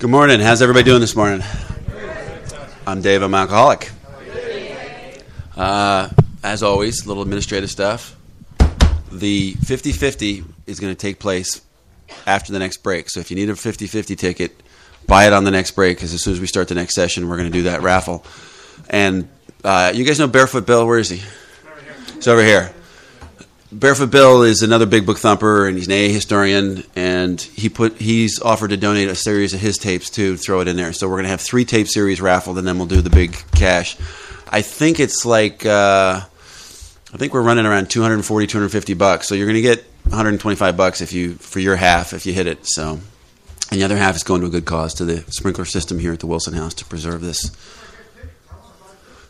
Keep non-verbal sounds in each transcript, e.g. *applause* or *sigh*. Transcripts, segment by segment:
Good morning. How's everybody doing this morning? I'm Dave. I'm alcoholic. Uh, as always, a little administrative stuff. The 50 50 is going to take place after the next break. So if you need a 50 50 ticket, buy it on the next break because as soon as we start the next session, we're going to do that raffle. And uh, you guys know Barefoot Bill? Where is he? He's over here. Barefoot Bill is another big book thumper, and he's an AA historian, and he put he's offered to donate a series of his tapes too, throw it in there. So we're gonna have three tape series raffled, and then we'll do the big cash. I think it's like uh, I think we're running around 240, 250 bucks. So you're gonna get 125 bucks if you for your half if you hit it. So, and the other half is going to a good cause to the sprinkler system here at the Wilson House to preserve this.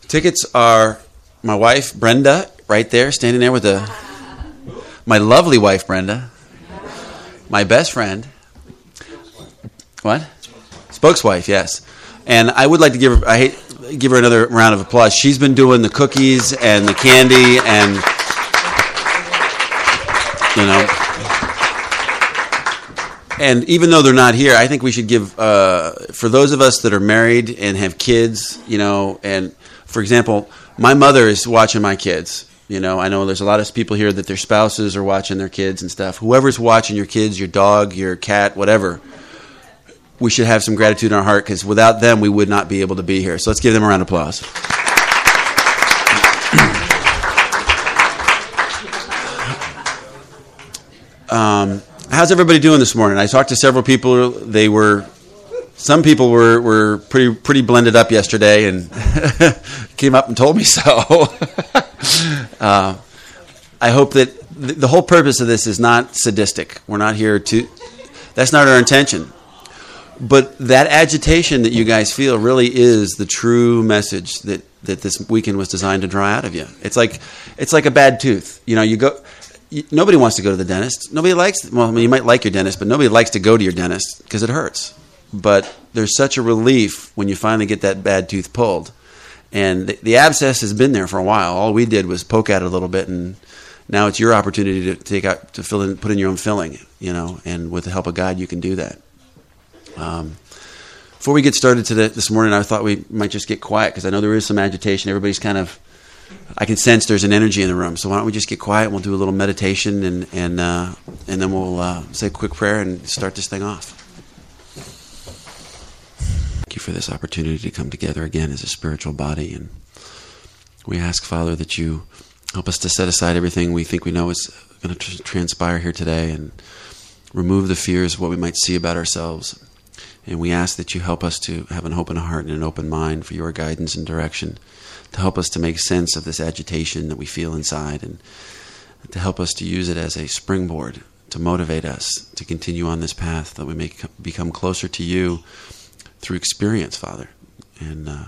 Tickets are my wife Brenda right there, standing there with a my lovely wife Brenda, my best friend. What? Spokeswife, yes. And I would like to give her I hate give her another round of applause. She's been doing the cookies and the candy and you know. And even though they're not here, I think we should give uh, for those of us that are married and have kids, you know, and for example, my mother is watching my kids you know, I know there's a lot of people here that their spouses are watching their kids and stuff. Whoever's watching your kids, your dog, your cat, whatever, we should have some gratitude in our heart because without them, we would not be able to be here. So let's give them a round of applause. *clears throat* um, how's everybody doing this morning? I talked to several people. They were some people were, were pretty pretty blended up yesterday and *laughs* came up and told me so. *laughs* uh, I hope that the, the whole purpose of this is not sadistic. We're not here to. That's not our intention. But that agitation that you guys feel really is the true message that, that this weekend was designed to draw out of you. It's like it's like a bad tooth. You know, you go. You, nobody wants to go to the dentist. Nobody likes. Well, I mean, you might like your dentist, but nobody likes to go to your dentist because it hurts but there's such a relief when you finally get that bad tooth pulled. And the, the, abscess has been there for a while. All we did was poke at it a little bit, and now it's your opportunity to take out to fill in, put in your own filling. You know, and with the help of God, you can do that. Um, before we get started today, this morning, I thought we might just get quiet because I know there is some agitation. Everybody's kind of, I can sense there's an energy in the room. So why don't we just get quiet? and We'll do a little meditation, and and uh, and then we'll uh, say a quick prayer and start this thing off. You for this opportunity to come together again as a spiritual body. And we ask, Father, that you help us to set aside everything we think we know is going to tr- transpire here today and remove the fears of what we might see about ourselves. And we ask that you help us to have an open heart and an open mind for your guidance and direction, to help us to make sense of this agitation that we feel inside, and to help us to use it as a springboard to motivate us to continue on this path that we may become closer to you through experience, Father. And uh,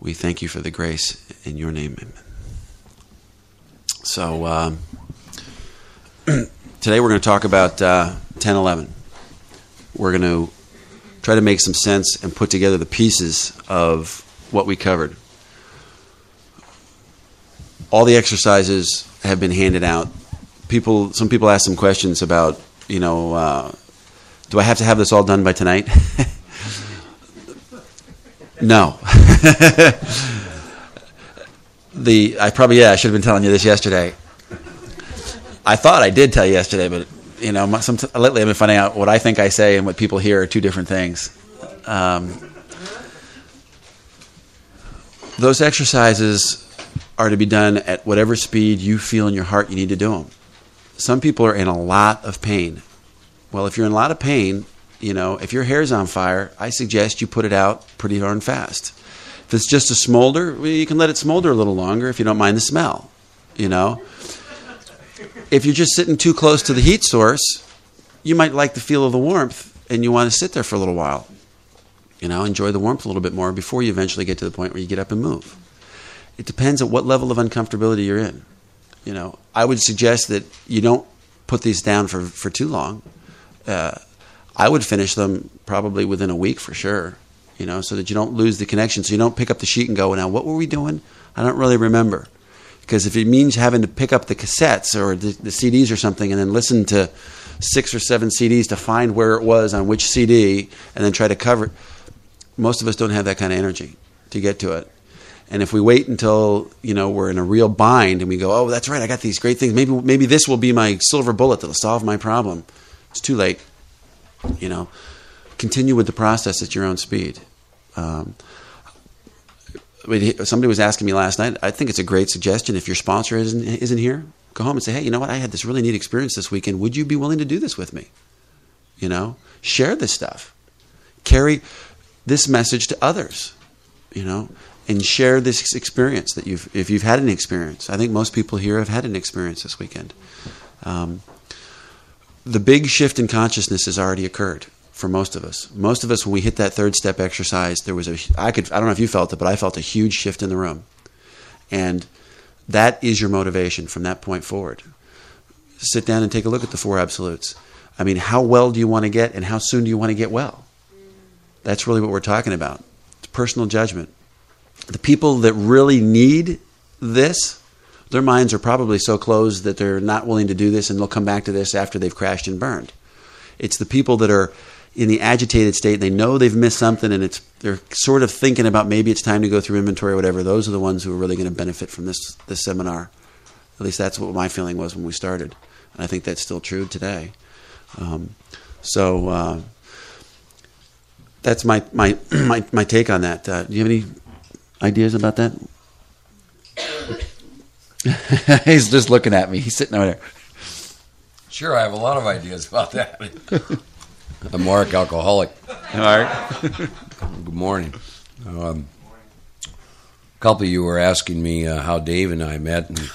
we thank you for the grace in your name. Amen. So, um, *clears throat* today we're going to talk about uh, 1011. We're going to try to make some sense and put together the pieces of what we covered. All the exercises have been handed out. People, some people ask some questions about, you know, uh, do I have to have this all done by tonight? *laughs* No. *laughs* the I probably yeah I should have been telling you this yesterday. I thought I did tell you yesterday, but you know, some, lately I've been finding out what I think I say and what people hear are two different things. Um, those exercises are to be done at whatever speed you feel in your heart you need to do them. Some people are in a lot of pain. Well, if you're in a lot of pain, you know, if your hair's on fire, I suggest you put it out pretty darn fast. If it's just a smolder, well, you can let it smolder a little longer if you don't mind the smell. You know, if you're just sitting too close to the heat source, you might like the feel of the warmth and you want to sit there for a little while. You know, enjoy the warmth a little bit more before you eventually get to the point where you get up and move. It depends on what level of uncomfortability you're in. You know, I would suggest that you don't put these down for, for too long. Uh, I would finish them probably within a week for sure, you know, so that you don't lose the connection. So you don't pick up the sheet and go, now what were we doing? I don't really remember. Because if it means having to pick up the cassettes or the, the CDs or something and then listen to six or seven CDs to find where it was on which CD and then try to cover it. Most of us don't have that kind of energy to get to it. And if we wait until you know we're in a real bind and we go, oh, that's right, I got these great things. Maybe maybe this will be my silver bullet that'll solve my problem. It's too late. You know, continue with the process at your own speed. Um, somebody was asking me last night. I think it's a great suggestion. If your sponsor isn't isn't here, go home and say, hey, you know what? I had this really neat experience this weekend. Would you be willing to do this with me? You know, share this stuff. Carry this message to others. You know, and share this experience that you've if you've had an experience. I think most people here have had an experience this weekend. Um, the big shift in consciousness has already occurred for most of us. Most of us, when we hit that third step exercise, there was a I could I don't know if you felt it, but I felt a huge shift in the room, and that is your motivation from that point forward. Sit down and take a look at the four absolutes. I mean, how well do you want to get, and how soon do you want to get well? That's really what we're talking about. It's personal judgment the people that really need this, their minds are probably so closed that they're not willing to do this and they'll come back to this after they've crashed and burned. It's the people that are in the agitated state, they know they've missed something and it's they're sort of thinking about maybe it's time to go through inventory or whatever. Those are the ones who are really going to benefit from this this seminar. At least that's what my feeling was when we started. And I think that's still true today. Um, so uh, that's my, my, *clears throat* my, my take on that. Uh, do you have any ideas about that? *laughs* He's just looking at me. He's sitting over there. Sure, I have a lot of ideas about that. *laughs* I'm Mark, alcoholic. All right. *laughs* Good morning. Um, a couple of you were asking me uh, how Dave and I met, and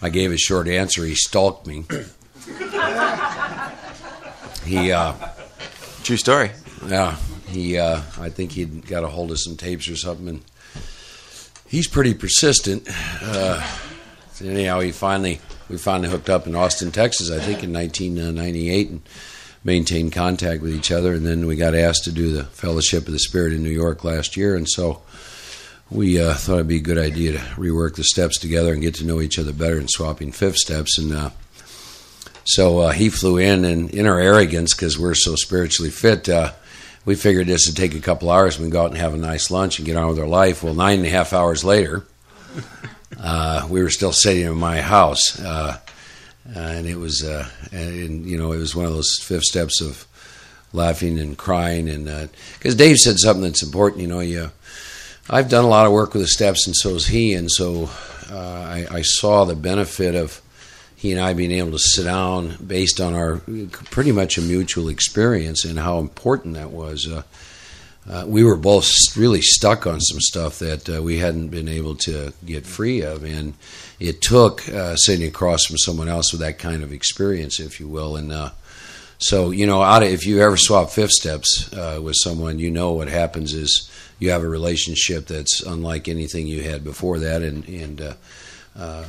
I gave a short answer. He stalked me. he, uh, true story. Yeah, he. Uh, I think he'd got a hold of some tapes or something, and he's pretty persistent. Uh, anyhow, he finally we finally hooked up in Austin, Texas, I think in 1998, and maintained contact with each other. And then we got asked to do the Fellowship of the Spirit in New York last year, and so we uh, thought it'd be a good idea to rework the steps together and get to know each other better and swapping fifth steps. And uh, so uh, he flew in, and in our arrogance, because we're so spiritually fit uh, we figured this would take a couple hours and we'd go out and have a nice lunch and get on with our life. Well, nine and a half hours later, uh, we were still sitting in my house. Uh, and it was, uh, and, you know, it was one of those fifth steps of laughing and crying. And because uh, Dave said something that's important, you know, you, I've done a lot of work with the steps, and so has he. And so uh, I, I saw the benefit of he and I being able to sit down based on our pretty much a mutual experience and how important that was. Uh, we were both really stuck on some stuff that uh, we hadn't been able to get free of, and it took uh, sitting across from someone else with that kind of experience, if you will. And uh, so, you know, out of, if you ever swap fifth steps uh, with someone, you know what happens is you have a relationship that's unlike anything you had before that, and and uh,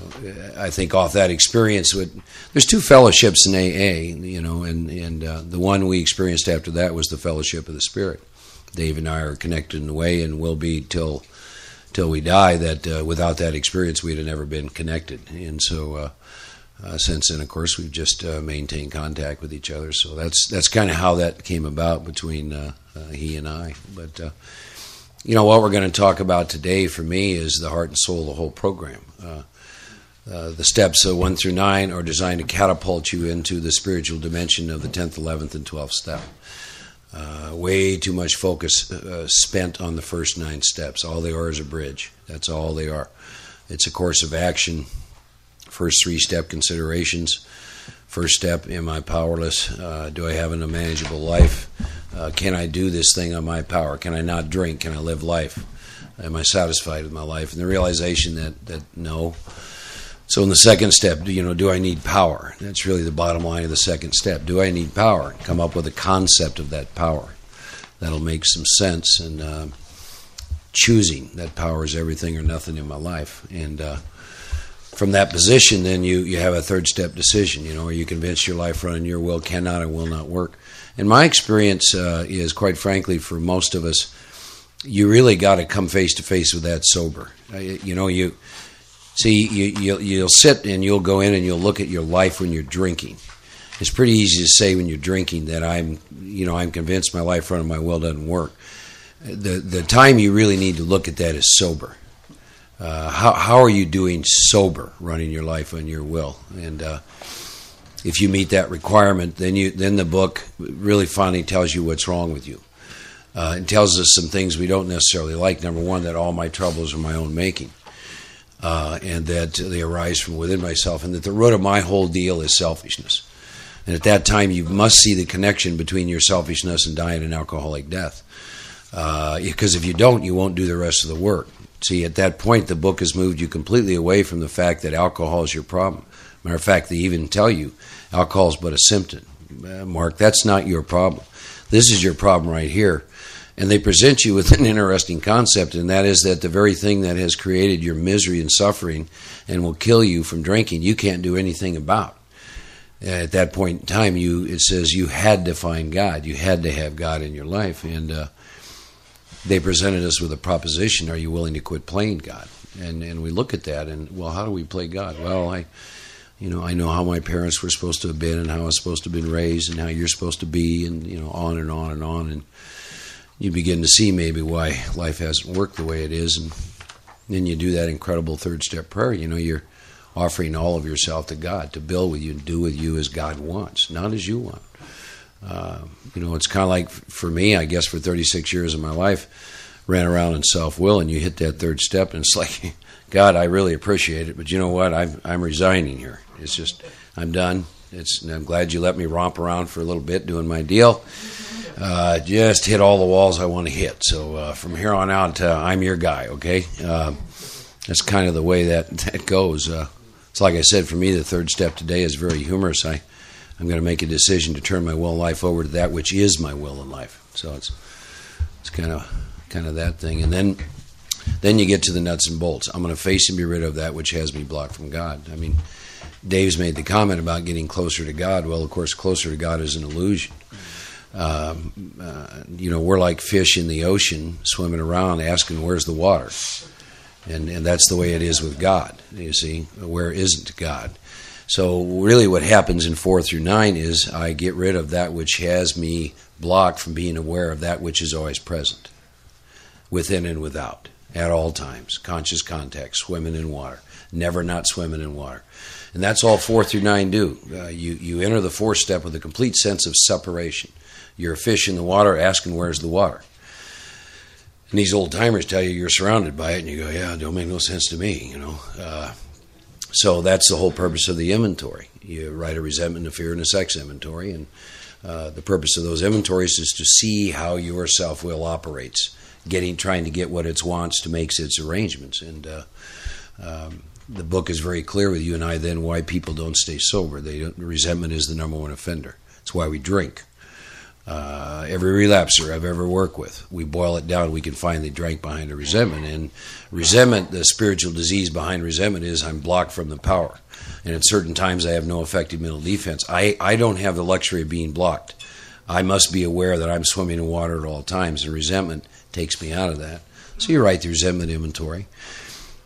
I think off that experience, with, there's two fellowships in AA, you know, and and uh, the one we experienced after that was the Fellowship of the Spirit. Dave and I are connected in a way, and will be till till we die. That uh, without that experience, we'd have never been connected. And so, uh, uh, since then, of course, we've just uh, maintained contact with each other. So that's that's kind of how that came about between he and I. But you know, what we're going to talk about today for me is the heart and soul of the whole program. Uh, the steps uh, 1 through 9 are designed to catapult you into the spiritual dimension of the 10th, 11th, and 12th step. Uh, way too much focus uh, spent on the first nine steps. All they are is a bridge. That's all they are. It's a course of action. First three step considerations. First step Am I powerless? Uh, do I have an unmanageable life? can I do this thing on my power? Can I not drink? Can I live life? Am I satisfied with my life? And the realization that, that no, so in the second step, you know, do I need power? That's really the bottom line of the second step. Do I need power? Come up with a concept of that power. That'll make some sense. And uh, choosing that power is everything or nothing in my life. And uh, from that position, then you, you have a third step decision. You know, are you convinced your life running your will cannot and will not work? And my experience uh, is, quite frankly, for most of us, you really got to come face to face with that sober. You know, you See, you, you'll, you'll sit and you'll go in and you'll look at your life when you're drinking. it's pretty easy to say when you're drinking that I'm, you know, I'm convinced my life running my will doesn't work. The the time you really need to look at that is sober. Uh, how how are you doing sober, running your life on your will? And uh, if you meet that requirement, then you then the book really finally tells you what's wrong with you. Uh, it tells us some things we don't necessarily like. Number one, that all my troubles are my own making uh, and that they arise from within myself, and that the root of my whole deal is selfishness. And at that time, you must see the connection between your selfishness and dying an alcoholic death. Uh, because if you don't, you won't do the rest of the work. See, at that point, the book has moved you completely away from the fact that alcohol is your problem. Matter of fact, they even tell you alcohol is but a symptom. Uh, Mark, that's not your problem. This is your problem right here. And they present you with *laughs* an interesting concept, and that is that the very thing that has created your misery and suffering and will kill you from drinking, you can't do anything about. At that point in time, you it says you had to find God. You had to have God in your life, and uh, they presented us with a proposition: Are you willing to quit playing God? And and we look at that, and well, how do we play God? Well, I you know, I know how my parents were supposed to have been and how I was supposed to have been raised and how you're supposed to be and, you know, on and on and on. And you begin to see maybe why life hasn't worked the way it is, and then you do that incredible third step prayer. You know, you're offering all of yourself to God to build with you and do with you as God wants, not as you want. Uh, you know, it's kind of like for me, I guess, for 36 years of my life, ran around in self will, and you hit that third step, and it's *laughs* like, God, I really appreciate it, but you know what? I'm, I'm resigning here. It's just, I'm done. It's, I'm glad you let me romp around for a little bit doing my deal uh, just hit all the walls I want to hit. So uh, from here on out, uh, I'm your guy. Okay, uh, that's kind of the way that *laughs* that goes. Uh, it's like I said for me, the third step today is very humorous. I I'm going to make a decision to turn my will in life over to that which is my will in life. So it's it's kind of kind of that thing, and then then you get to the nuts and bolts. I'm going to face and be rid of that which has me blocked from God. I mean, Dave's made the comment about getting closer to God. Well, of course, closer to God is an illusion. Um, uh, you know, we're like fish in the ocean swimming around asking, where's the water? And, and that's the way it is with God, you see. Where isn't God? So, really, what happens in 4 through 9 is I get rid of that which has me blocked from being aware of that which is always present, within and without, at all times. Conscious contact, swimming in water, never not swimming in water. And that's all 4 through 9 do. Uh, you, you enter the fourth step with a complete sense of separation you're a fish in the water asking, Where's the water? And these old timers tell you you're surrounded by it, and you go, Yeah, it don't make no sense to me, you know. Uh, so that's the whole purpose of the inventory. You write a resentment, a fear, and a sex inventory, and uh, the purpose of those inventories is to see how your self will operates, getting trying to get what it wants to make its arrangements. And uh, um, the book is very clear with you and I then why people don't stay sober. They don't, resentment is the number one offender. It's why we drink. Uh, every relapser I've ever worked with, we boil it down, we can find they drank behind a resentment. And resentment, the spiritual disease behind resentment is I'm blocked from the power. And at certain times, I have no effective mental defense. I, I don't have the luxury of being blocked. I must be aware that I'm swimming in water at all times, and resentment takes me out of that. So you write the resentment inventory.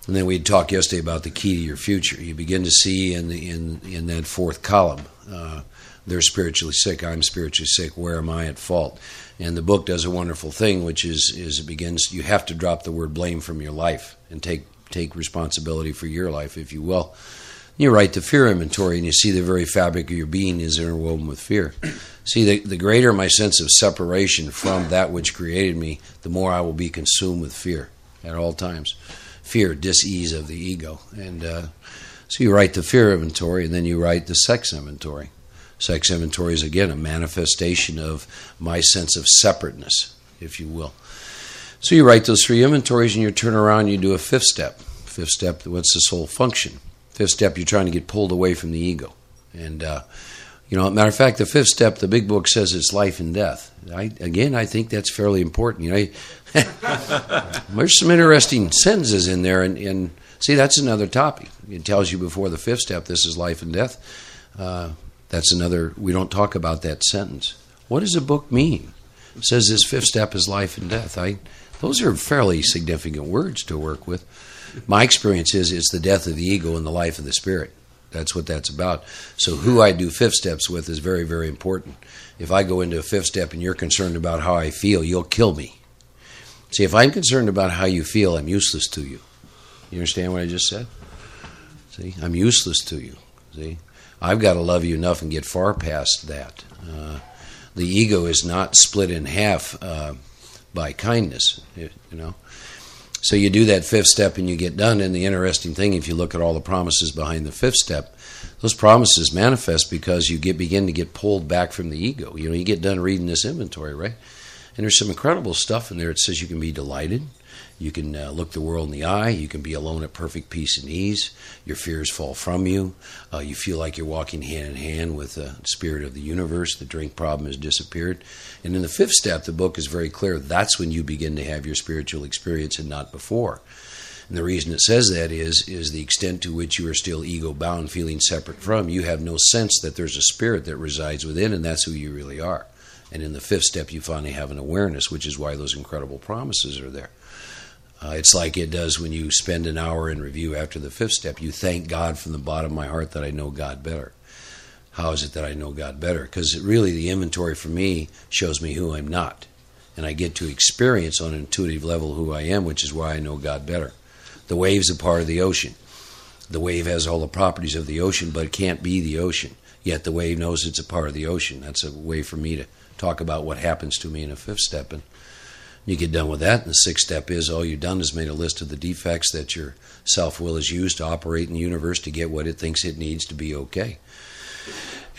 And then we talked yesterday about the key to your future. You begin to see in the, in in that fourth column uh, they're spiritually sick, I'm spiritually sick, where am I at fault? And the book does a wonderful thing, which is, is it begins, you have to drop the word blame from your life and take, take responsibility for your life, if you will. You write the fear inventory and you see the very fabric of your being is interwoven with fear. See, the, the greater my sense of separation from that which created me, the more I will be consumed with fear at all times. Fear, dis-ease of the ego. And uh, so you write the fear inventory and then you write the sex inventory. Sex inventory is again a manifestation of my sense of separateness, if you will. So you write those three inventories and you turn around, you do a fifth step. Fifth step, what's the soul function? Fifth step, you're trying to get pulled away from the ego. And, uh, you know, matter of fact, the fifth step, the big book says it's life and death. I, again, I think that's fairly important. You know, *laughs* there's some interesting sentences in there, and, and, see, that's another topic. It tells you before the fifth step, this is life and death. Uh, that's another, we don't talk about that sentence. What does a book mean? It says this fifth step is life and death. I, those are fairly significant words to work with. My experience is it's the death of the ego and the life of the spirit. That's what that's about. So who I do fifth steps with is very, very important. If I go into a fifth step and you're concerned about how I feel, you'll kill me. See, if I'm concerned about how you feel, I'm useless to you. You understand what I just said? See, I'm useless to you. See, I've got to love you enough and get far past that. Uh, the ego is not split in half uh, by kindness, you know. So you do that fifth step and you get done. And the interesting thing, if you look at all the promises behind the fifth step, those promises manifest because you get begin to get pulled back from the ego. You know, you get done reading this inventory, right? And there's some incredible stuff in there. It says you can be delighted, you can uh, look the world in the eye. You can be alone at perfect peace and ease. Your fears fall from you. Uh, you feel like you're walking hand in hand with the spirit of the universe. The drink problem has disappeared. And in the fifth step, the book is very clear. That's when you begin to have your spiritual experience and not before. And the reason it says that is is the extent to which you are still ego bound, feeling separate from. You have no sense that there's a spirit that resides within, and that's who you really are. And in the fifth step, you finally have an awareness, which is why those incredible promises are there. Uh, it's like it does when you spend an hour in review after the fifth step. You thank God from the bottom of my heart that I know God better. How is it that I know God better? Because really, the inventory for me shows me who I'm not. And I get to experience on an intuitive level who I am, which is why I know God better. The wave's a part of the ocean. The wave has all the properties of the ocean, but it can't be the ocean. Yet the wave knows it's a part of the ocean. That's a way for me to talk about what happens to me in a fifth step. And you get done with that, and the sixth step is all you've done is made a list of the defects that your self will has used to operate in the universe to get what it thinks it needs to be okay.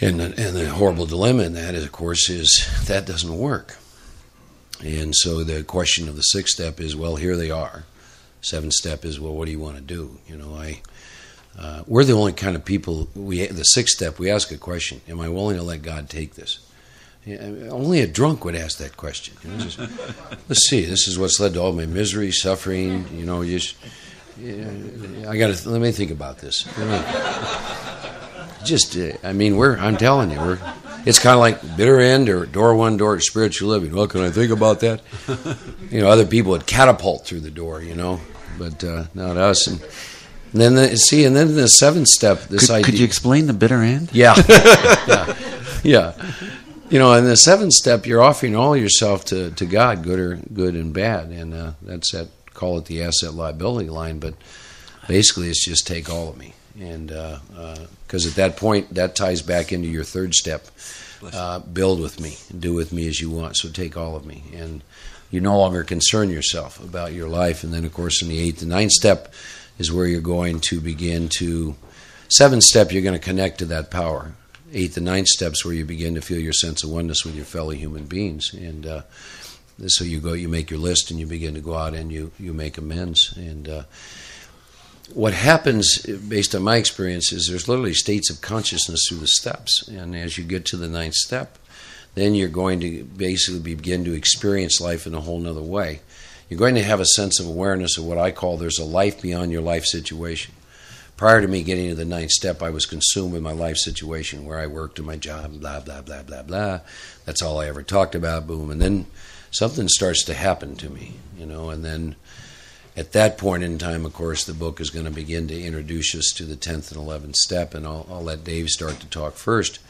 And the, and the horrible dilemma in that, is, of course, is that doesn't work. And so the question of the sixth step is, well, here they are. Seventh step is, well, what do you want to do? You know, I uh, we're the only kind of people. We the sixth step, we ask a question: Am I willing to let God take this? Only a drunk would ask that question. You know, just, let's see. This is what's led to all my misery, suffering. You know, you just. I got to let me think about this. just, uh, I mean, we're. I'm telling you, we're. It's kind of like bitter end or door one, door spiritual living. What can I think about that? You know, other people would catapult through the door. You know, but uh, not us. And, and then the, see, and then the seventh step. This could, idea. Could you explain the bitter end? Yeah, *laughs* yeah, yeah. You know, in the seventh step, you're offering all yourself to, to God, good or good and bad, and uh, that's that. Call it the asset liability line, but basically, it's just take all of me, and because uh, uh, at that point, that ties back into your third step. Uh, build with me, do with me as you want. So take all of me, and you no longer concern yourself about your life. And then, of course, in the eighth and ninth step is where you're going to begin to. Seventh step, you're going to connect to that power eighth and ninth steps where you begin to feel your sense of oneness with your fellow human beings. And uh, so you go you make your list and you begin to go out and you you make amends. And uh, what happens based on my experience is there's literally states of consciousness through the steps. And as you get to the ninth step then you're going to basically begin to experience life in a whole nother way. You're going to have a sense of awareness of what i call there's a life beyond your life situation prior to me getting to the ninth step, I was consumed with my life situation where I worked in my job, blah, blah, blah, blah, blah. That's all I ever talked about, boom. And then something starts to happen to me, you know, and then at that point in time, of course, the book is going to begin to introduce us to the 10th and 11th step, and I'll, I'll let Dave start to talk first.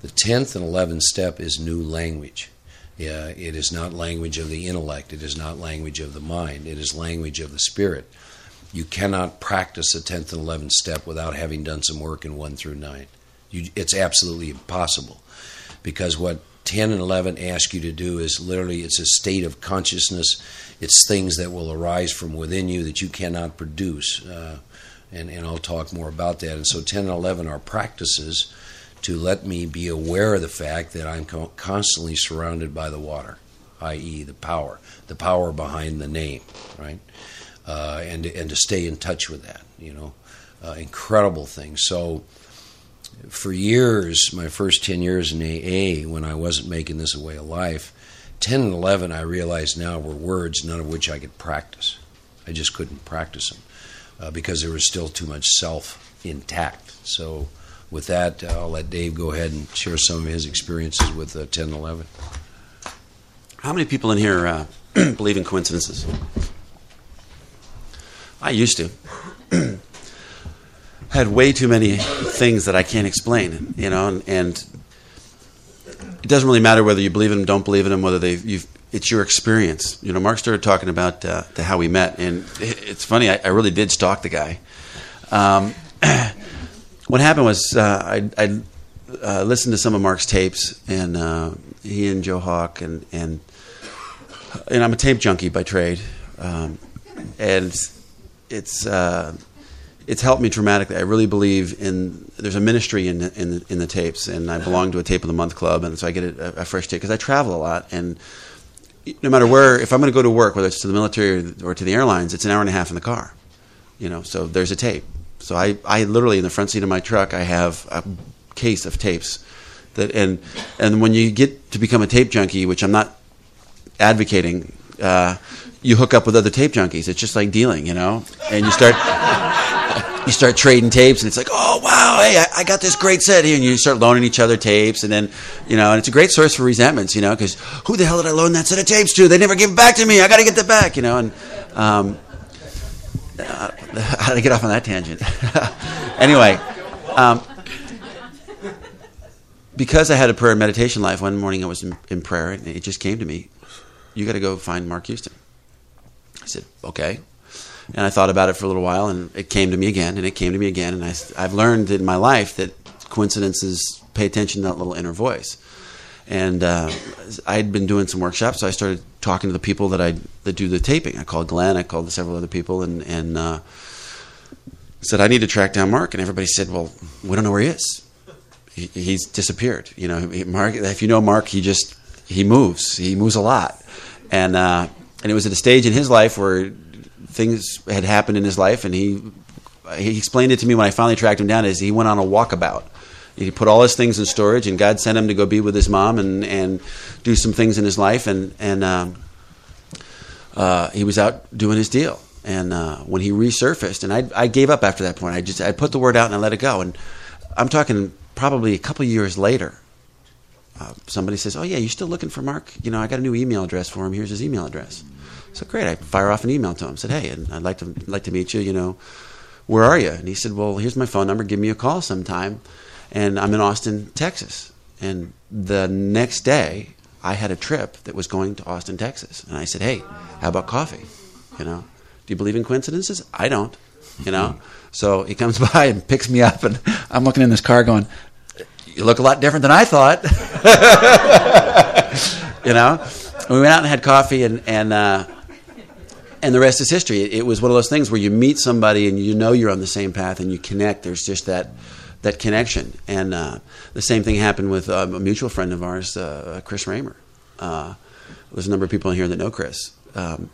The 10th and 11th step is new language. Yeah, it is not language of the intellect. It is not language of the mind. It is language of the spirit you cannot practice the 10th and 11th step without having done some work in 1 through 9. You, it's absolutely impossible because what 10 and 11 ask you to do is literally it's a state of consciousness. It's things that will arise from within you that you cannot produce uh, and, and i'll talk more about that. And so 10 and 11 are practices to let me be aware of the fact that i'm co- constantly surrounded by the water i.e the power the power behind the name right uh, and and to stay in touch with that. You know, uh, incredible thing. So for years, my first ten years in AA, when I wasn't making this a way of life, ten and eleven, I realized now were words none of which I could practice. I just couldn't practice them uh, because there was still too much self intact. So. With that, I'll let Dave go ahead and share some of his experiences with uh, 10 and 11. How many people in here uh, *clears throat* believe in coincidences? I used to. *clears throat* had way too many things that I can't explain, you know, and, and it doesn't really matter whether you believe in them, don't believe in them, whether they you've it's your experience. You know, Mark started talking about uh, the, how we met, and it, it's funny. I, I, really did stalk the guy. Um, *clears throat* what happened was uh, I, I uh, listened to some of Mark's tapes, and uh, he and Joe Hawk, and and and I'm a tape junkie by trade, um, and it's uh, it's helped me dramatically. I really believe in there's a ministry in in the, in the tapes, and I belong to a tape of the month club, and so I get a, a fresh tape because I travel a lot and no matter where, if I'm going to go to work, whether it's to the military or, or, to the airlines, it's an hour and a half in the car. You know, so there's a tape. So I, I literally in the front seat of my truck, I have a case of tapes. That and and when you get to become a tape junkie, which I'm not advocating, uh, you hook up with other tape junkies. It's just like dealing, you know, and you start you start trading tapes, and it's like, oh wow, hey, I, I, got this great set here, and you start loaning each other tapes, and then you know, and it's a great source for resentments, you know, because who the hell did I loan that set of tapes to? They never give it back to me. I got to get that back, you know, and um, uh, *laughs* how to get off on that tangent? *laughs* anyway. Um, because I had a prayer and meditation life, one morning I was in, in prayer and it just came to me, you got to go find Mark Houston. I said, okay. And I thought about it for a little while, and it came to me again, and it came to me again. And I, I've learned in my life that coincidences pay attention to that little inner voice. And uh, I'd been doing some workshops, so I started talking to the people that I that do the taping. I called Glenn, I called several other people, and and uh, said I need to track down Mark. And everybody said, "Well, we don't know where he is. He, he's disappeared. You know, Mark. If you know Mark, he just he moves. He moves a lot." And uh, and it was at a stage in his life where things had happened in his life, and he he explained it to me when I finally tracked him down. Is he went on a walkabout. He put all his things in storage, and God sent him to go be with his mom and, and do some things in his life. And and um, uh, he was out doing his deal. And uh, when he resurfaced, and I, I gave up after that point. I just I put the word out and I let it go. And I'm talking probably a couple years later. Uh, somebody says, "Oh yeah, you're still looking for Mark? You know, I got a new email address for him. Here's his email address." So great. I fire off an email to him. Said, "Hey, I'd like to like to meet you. You know, where are you?" And he said, "Well, here's my phone number. Give me a call sometime." And I'm in Austin, Texas. And the next day, I had a trip that was going to Austin, Texas. And I said, "Hey, how about coffee? You know, do you believe in coincidences? I don't. You know." *laughs* So he comes *laughs* by and picks me up, and I'm looking in this car going, "You look a lot different than I thought." *laughs* you know, and we went out and had coffee, and and uh, and the rest is history. It, was one of those things where you meet somebody and you know you're on the same path and you connect. There's just that that connection. And uh, the same thing happened with uh, a mutual friend of ours, uh, Chris Raymer. Uh, there's a number of people in here that know Chris. Um,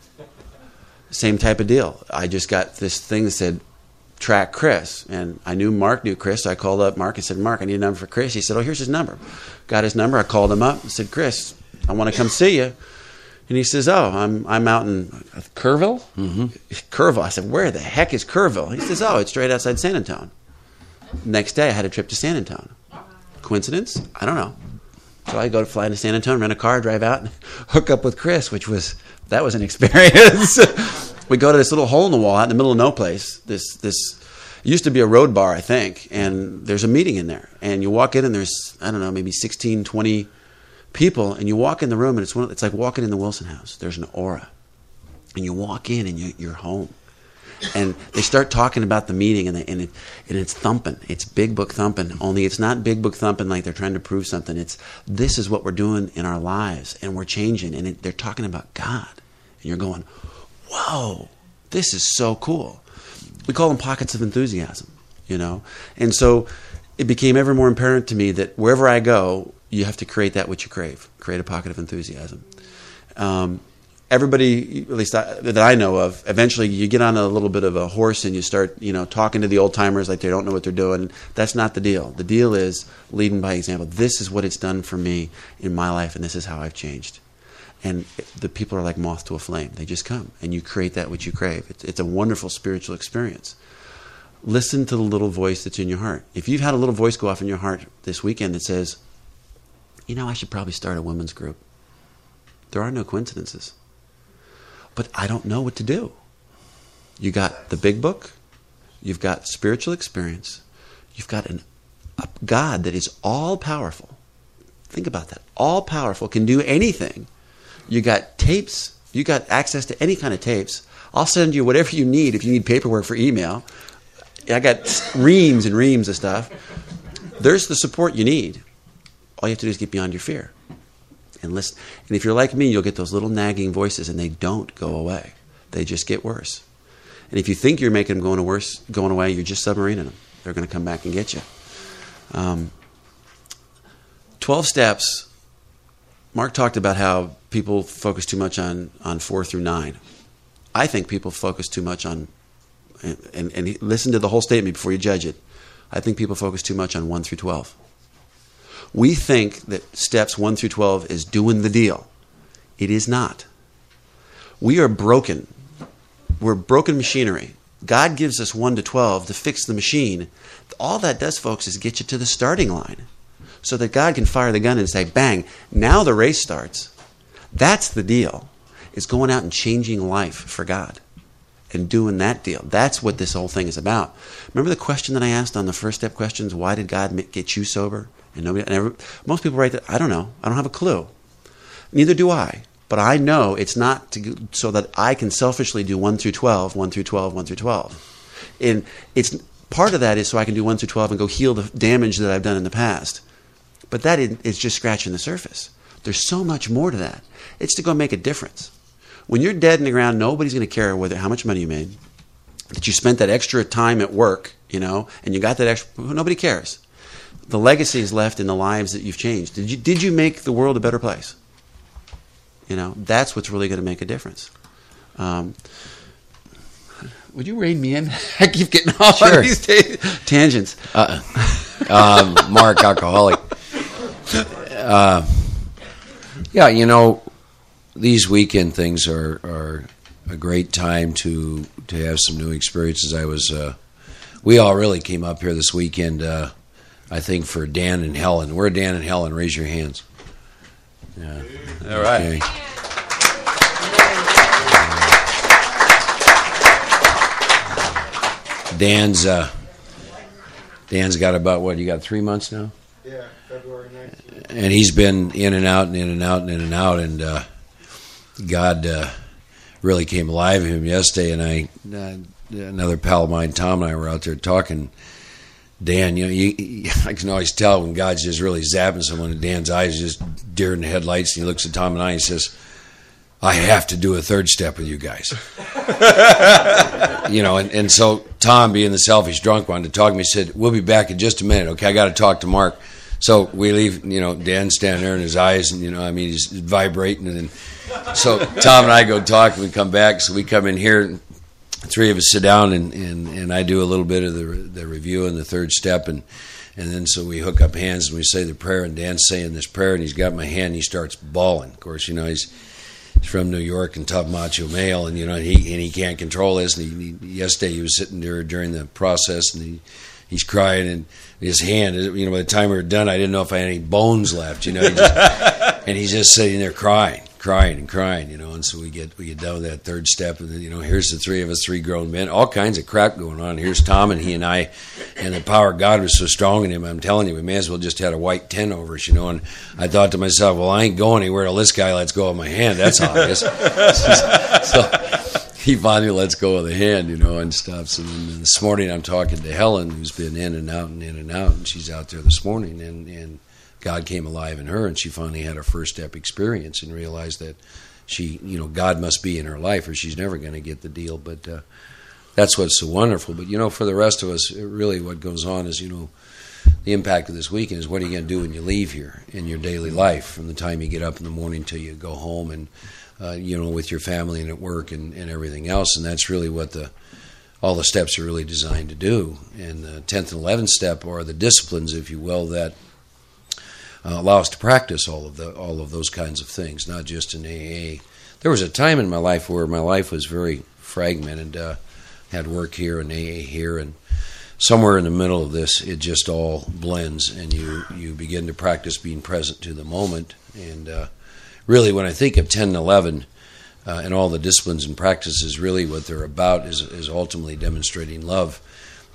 same type of deal. I just got this thing that said track Chris, and I knew Mark knew Chris. So I called up Mark and said, "Mark, I need a number for Chris." He said, "Oh, here's his number." Got his number. I called him up and said, "Chris, I want to come see you." And he says, "Oh, I'm I'm out in Kerrville." Mm-hmm. Kerrville. I said, "Where the heck is Kerrville?" He says, "Oh, it's straight outside San Antonio." Next day, I had a trip to San Antonio. Coincidence? I don't know. So I go to fly into San Antonio, rent a car, drive out, and *laughs* hook up with Chris, which was that was an *laughs* experience. We go to this little hole in the wall out in the middle of no place. This this used to be a road bar, I think, and there's a meeting in there. And you walk in, and there's I don't know, maybe 16, 20 people, and you walk in the room, and it's one, it's like walking in the Wilson House. There's an aura, and you walk in, and you, you're home. And they start talking about the meeting, and, they, and, it, and it's thumping. It's big book thumping. Only it's not big book thumping like they're trying to prove something. It's this is what we're doing in our lives, and we're changing. And it, they're talking about God, and you're going, "Whoa, this is so cool." We call them pockets of enthusiasm, you know. And so it became ever more apparent to me that wherever I go, you have to create that which you crave. Create a pocket of enthusiasm. Um, everybody, at least I, that I know of, eventually you get on a little bit of a horse and you start, you know, talking to the old timers like they don't know what they're doing. That's not the deal. The deal is leading by example. This is what it's done for me in my life, and this is how I've changed. And the people are like moth to a flame. They just come, and you create that which you crave. It's, it's a wonderful spiritual experience. Listen to the little voice that's in your heart. If you've had a little voice go off in your heart this weekend that says, you know, I should probably start a women's group. There are no coincidences. But I don't know what to do. You got the big book, you've got spiritual experience, you've got an, a God that is all powerful. Think about that. All powerful, can do anything. You got tapes, you got access to any kind of tapes. I'll send you whatever you need if you need paperwork for email. I got reams and reams of stuff. There's the support you need. All you have to do is get beyond your fear and listen. And if you're like me, you'll get those little nagging voices, and they don't go away. They just get worse. And if you think you're making them going worse, going away, you're just submarining them. They're going to come back and get you. Um, Twelve steps. Mark talked about how people focus too much on on four through nine. I think people focus too much on, and, and, and listen to the whole statement before you judge it. I think people focus too much on one through twelve. We think that steps 1 through 12 is doing the deal. It is not. We are broken. We're broken machinery. God gives us 1 to 12 to fix the machine. All that does, folks, is get you to the starting line so that God can fire the gun and say, bang, now the race starts. That's the deal, is going out and changing life for God and doing that deal. That's what this whole thing is about. Remember the question that I asked on the first step questions? Why did God get you sober? And nobody, and every, most people write that. I don't know. I don't have a clue. Neither do I. But I know it's not to, so that I can selfishly do 1 through 12, 1 through 12, 1 through 12. And it's part of that is so I can do 1 through 12 and go heal the damage that I've done in the past. But that is just scratching the surface. There's so much more to that. It's to go make a difference. When you're dead in the ground, nobody's going to care whether how much money you made, that you spent that extra time at work, you know, and you got that extra. Nobody cares the legacy is left in the lives that you've changed. Did you did you make the world a better place? You know, that's what's really going to make a difference. Um, would you rein me in? *laughs* I keep getting off sure. on these t- tangents. Uh, um, Mark, alcoholic. *laughs* Uh, yeah, you know, these weekend things are are a great time to to have some new experiences. I was, uh, we all really came up here this weekend uh, I think, for Dan and Helen. Where Dan and Helen? Raise your hands. Yeah. All right. Okay. Dan's uh, Dan's got about what you got three months now. Yeah, February 19th. And he's been in and out and in and out and in and out, and uh, God uh, really came alive in him yesterday. And I, uh, another pal of mine, Tom, and I were out there talking Dan, you know, you, I can always tell when God's just really zapping someone, and Dan's eyes just deer in the headlights, and he looks at Tom and I and says, I have to do a third step with you guys. *laughs* you know, and, and so Tom, being the selfish drunk, one, to talk to me. Said, We'll be back in just a minute. Okay, I got to talk to Mark. So we leave, you know, Dan standing there and his eyes, and, you know, I mean, he's vibrating. And then, so Tom and I go talk, and we come back. So we come in here, three of us sit down and, and, and I do a little bit of the, the review and the third step and and then so we hook up hands and we say the prayer and Dan's saying this prayer and he's got my hand and he starts bawling. Of course, you know he's he's from New York and tough macho male and you know he and he can't control this. And he, he, yesterday he was sitting there during the process and he he's crying and his hand you know by the time we were done I didn't know if I had any bones left. You know, he just, *laughs* and he's just sitting there crying crying and crying, you know. And so we get we get down to that third step, and then you know, here's the three of us, three grown men, all kinds of crap going on. Here's Tom and he and I, and the power of God was so strong in him. I'm telling you, we may as well just had a white tent over us, you know. And I thought to myself, well, I ain't going anywhere till this guy lets go of my hand. That's obvious. *laughs* so he finally lets go of the hand, you know, and stuff. So this morning I'm talking to Helen, who's been in and out and in and out, and she's out there this morning, and and God came alive in her, and she finally had her first step experience and realized that she, you know, God must be in her life, or she's never going to get the deal. But uh, that's what's so wonderful. But you know, for the rest of us, really, what goes on is, you know, the impact of this weekend is what are you going to do when you leave here in your daily life, from the time you get up in the morning till you go home, and uh, you know, with your family and at work and, and everything else. And that's really what the all the steps are really designed to do. And the tenth and eleventh step are the disciplines, if you will, that uh, allow us to practice all of the all of those kinds of things, not just in AA. There was a time in my life where my life was very fragmented. Uh, had work here and AA here, and somewhere in the middle of this, it just all blends, and you you begin to practice being present to the moment. And uh, really, when I think of ten and eleven. Uh, and all the disciplines and practices, really, what they're about is, is ultimately demonstrating love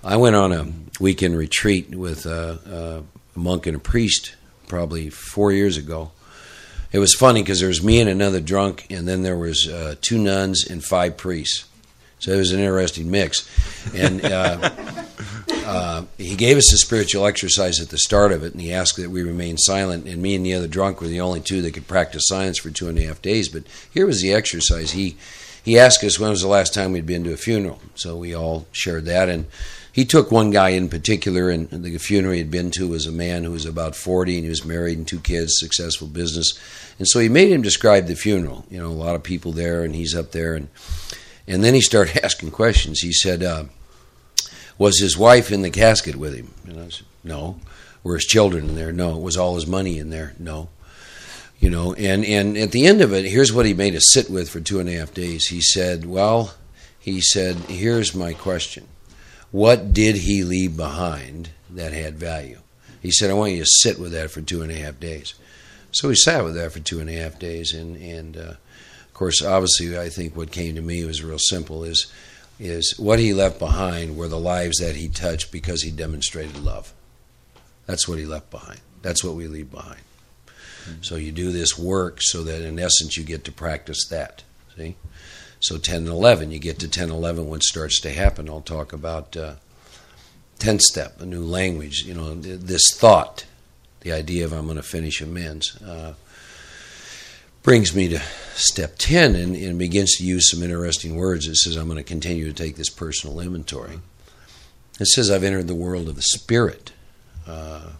I went on a weekend retreat with a, a monk and a priest probably four years ago. It was funny because there was me and another drunk, and then there was uh, two nuns and five priests. So it was an interesting mix. And uh, uh, he gave us a spiritual exercise at the start of it, and he asked that we remain silent. And me and the other drunk were the only two that could practice silence for two and a half days. But here was the exercise. He he asked us when was the last time we'd been to a funeral. So we all shared that, and he took one guy in particular, and the funeral he had been to was a man who was about 40 and he was married and two kids, successful business. And so he made him describe the funeral. You know, a lot of people there, and he's up there. And, and then he started *laughs* asking questions. He said, uh, Was his wife in the casket with him? And I said, No. Were his children in there? No. Was all his money in there? No. You know, and, and at the end of it, here's what he made us sit with for two and a half days. He said, Well, he said, Here's my question what did he leave behind that had value? He said, I want you to sit with that for two and a half days. So we sat with that for two and a half days, and and uh, of course, obviously, I think what came to me was real simple: is is what he left behind were the lives that he touched because he demonstrated love. That's what he left behind. That's what we leave behind. Mm-hmm. So you do this work so that, in essence, you get to practice that. See. So 10 and 11, you get to 10 and 11 when it starts to happen. I'll talk about uh, 10 step, a new language, you know, this thought, the idea of I'm going to finish amends, uh, brings me to step 10 and, and, begins to use some interesting words. It says, I'm going to continue to take this personal inventory. It says, I've entered the world of the Spirit. Uh,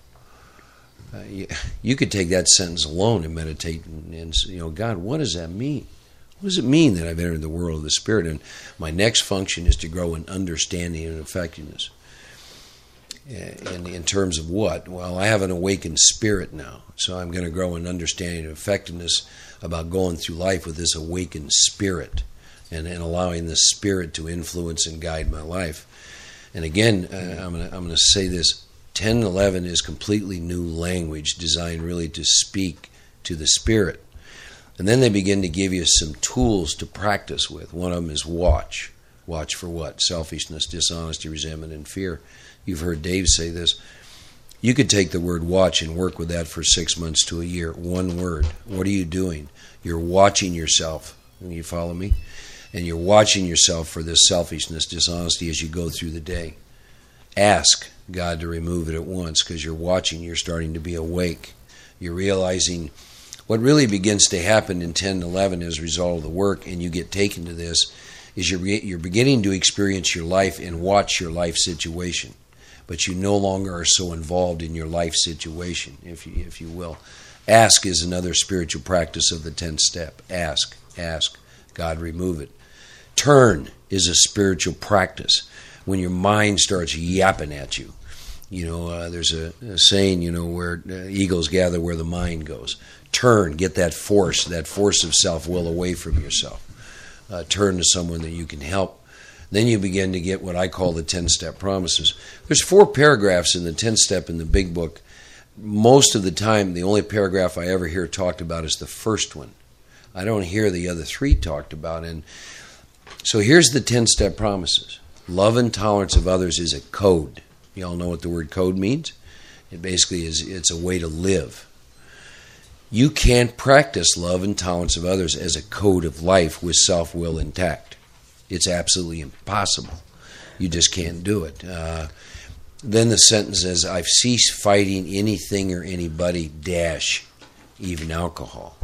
you, you, could take that sentence alone and meditate and, and you know, God, what does that mean? What does it mean that I've entered the world of the Spirit? And my next function is to grow in understanding and effectiveness. And in terms of what? Well, I have an awakened spirit now, so I'm going to grow in understanding and effectiveness about going through life with this awakened spirit and, and allowing the spirit to influence and guide my life. And again, uh, I'm going to say this 10 11 is completely new language designed really to speak to the spirit and then they begin to give you some tools to practice with. One of them is watch. Watch for what? Selfishness, dishonesty, resentment, and fear. You've heard Dave say this. You could take the word watch and work with that for six months to a year. One word. What are you doing? You're watching yourself. You follow me? And you're watching yourself for this selfishness, dishonesty as you go through the day. Ask God to remove it at once because you're watching, you're starting to be awake. You're realizing what really begins to happen in 10 and 11 as a result of the work, and you get taken to this, is you're, you're beginning to experience your life and watch your life situation. But you no longer are so involved in your life situation, if you, if you will. Ask is another spiritual practice of the 10th step. Ask, ask, God remove it. Turn is a spiritual practice when your mind starts yapping at you. You know, uh, there's a, a, saying, you know, where uh, eagles gather where the mind goes turn, get that force, that force of self will away from yourself. Uh, turn to someone that you can help. Then you begin to get what I call the 10 step promises. There's four paragraphs in the 10 step in the big book. Most of the time, the only paragraph I ever hear talked about is the first one. I don't hear the other three talked about. And so here's the 10 step promises love and tolerance of others is a code. You all know what the word code means? It basically is it's a way to live. You can't practice love and tolerance of others as a code of life with self will intact. It's absolutely impossible. You just can't do it. Uh, then the sentence says, I've ceased fighting anything or anybody, dash, even alcohol.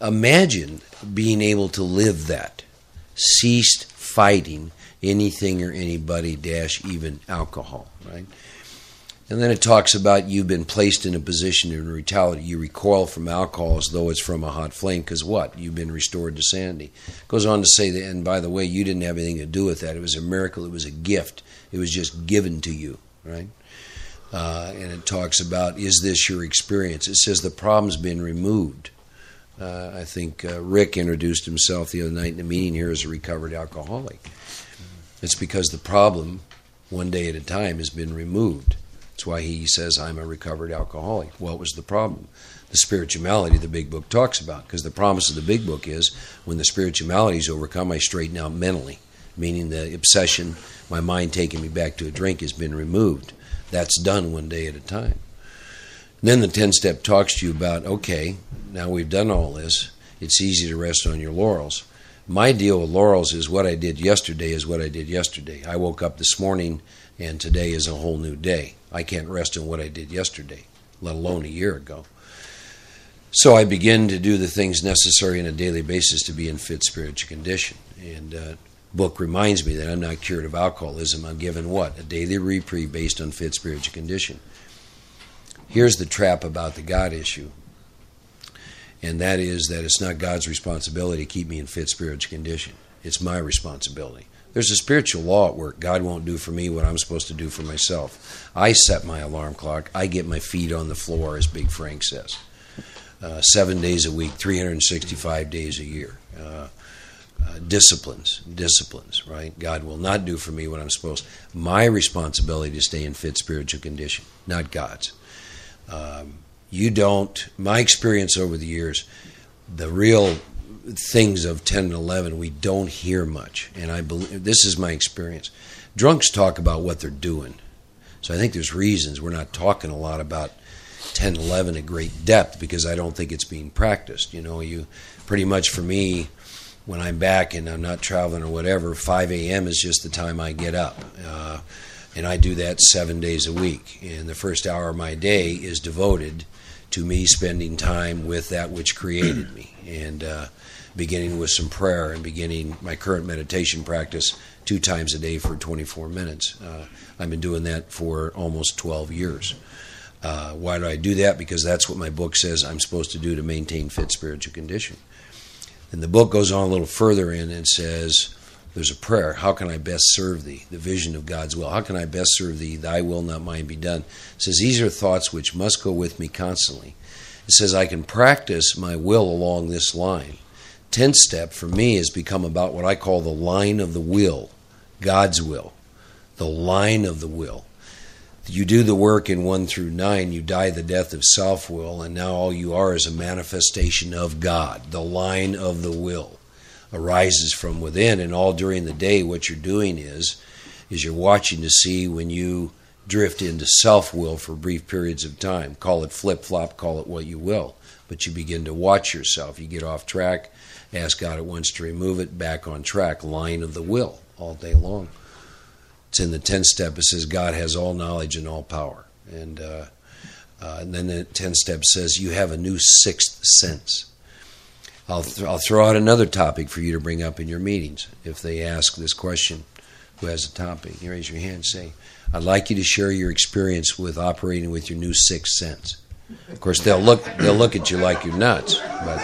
Imagine being able to live that. Ceased fighting anything or anybody, dash, even alcohol, right? And then it talks about you've been placed in a position of retaliate. You recoil from alcohol as though it's from a hot flame, because what? You've been restored to sanity. It goes on to say that, and by the way, you didn't have anything to do with that. It was a miracle. It was a gift. It was just given to you, right? Uh, and it talks about, is this your experience? It says the problem's been removed. Uh, I think uh, Rick introduced himself the other night in the meeting here as a recovered alcoholic. It's because the problem, one day at a time, has been removed. That's why he says, I'm a recovered alcoholic. What was the problem? The spirituality the big book talks about. Because the promise of the big book is when the spirituality is overcome, I straighten out mentally. meaning the obsession, my mind taking me back to a drink, has been removed. That's done one day at a time. And then the 10 step talks to you about okay, now we've done all this, it's easy to rest on your laurels. My deal with laurels is what I did yesterday is what I did yesterday. I woke up this morning and today is a whole new day. I can't rest on what I did yesterday, let alone a year ago. So I begin to do the things necessary on a daily basis to be in fit spiritual condition. And uh, book reminds me that I'm not cured of alcoholism. I'm given what? A daily reprieve based on fit spiritual condition. Here's the trap about the God issue, and that is that it's not God's responsibility to keep me in fit spiritual condition. It's my responsibility. There's a spiritual law at work. God won't do for me what I'm supposed to do for myself. I set my alarm clock. I get my feet on the floor, as Big Frank says. Uh, seven days a week, 365 days a year. Uh, uh, disciplines, disciplines, right? God will not do for me what I'm supposed. My responsibility to stay in fit spiritual condition, not God's. Um, you don't. My experience over the years, the real things of 10 and 11 we don't hear much. And i believe this is my experience. Drunks talk about what they're doing. So i think there's reasons we're not talking a lot about 10 11 at great depth because i don't think it's being practiced. You know you pretty much for me when i'm back and i'm not traveling or whatever 5 a.m is just the time i get up. Uh, and i do that seven days a week. And the first hour of my day is devoted to me spending time with that which created me. And uh, beginning with some prayer and beginning my current meditation practice two times a day for 24 minutes. Uh, I've been doing that for almost 12 years. Uh, why do I do that? Because that's what my book says I'm supposed to do to maintain fit spiritual condition. And the book goes on a little further in and says, there's a prayer. How can I best serve thee? The vision of God's will. How can I best serve thee? Thy will, not mine, be done. It says, These are thoughts which must go with me constantly. It says, I can practice my will along this line. 10th step for me has become about what I call the line of the will, God's will, the line of the will. You do the work in 1 through 9, you die the death of self will, and now all you are is a manifestation of God. The line of the will arises from within, and all during the day, what you're doing is, is you're watching to see when you drift into self will for brief periods of time. Call it flip flop, call it what you will. But you begin to watch yourself. You get off track, ask God at once to remove it, back on track, line of the will all day long. It's in the 10th step. It says God has all knowledge and all power. And, uh, uh, and then the 10th step says you have a new sixth sense. I'll, th- I'll throw out another topic for you to bring up in your meetings. If they ask this question, who has a topic? You raise your hand and say, I'd like you to share your experience with operating with your new sixth sense. Of course, they'll look they'll look at you like you're nuts, but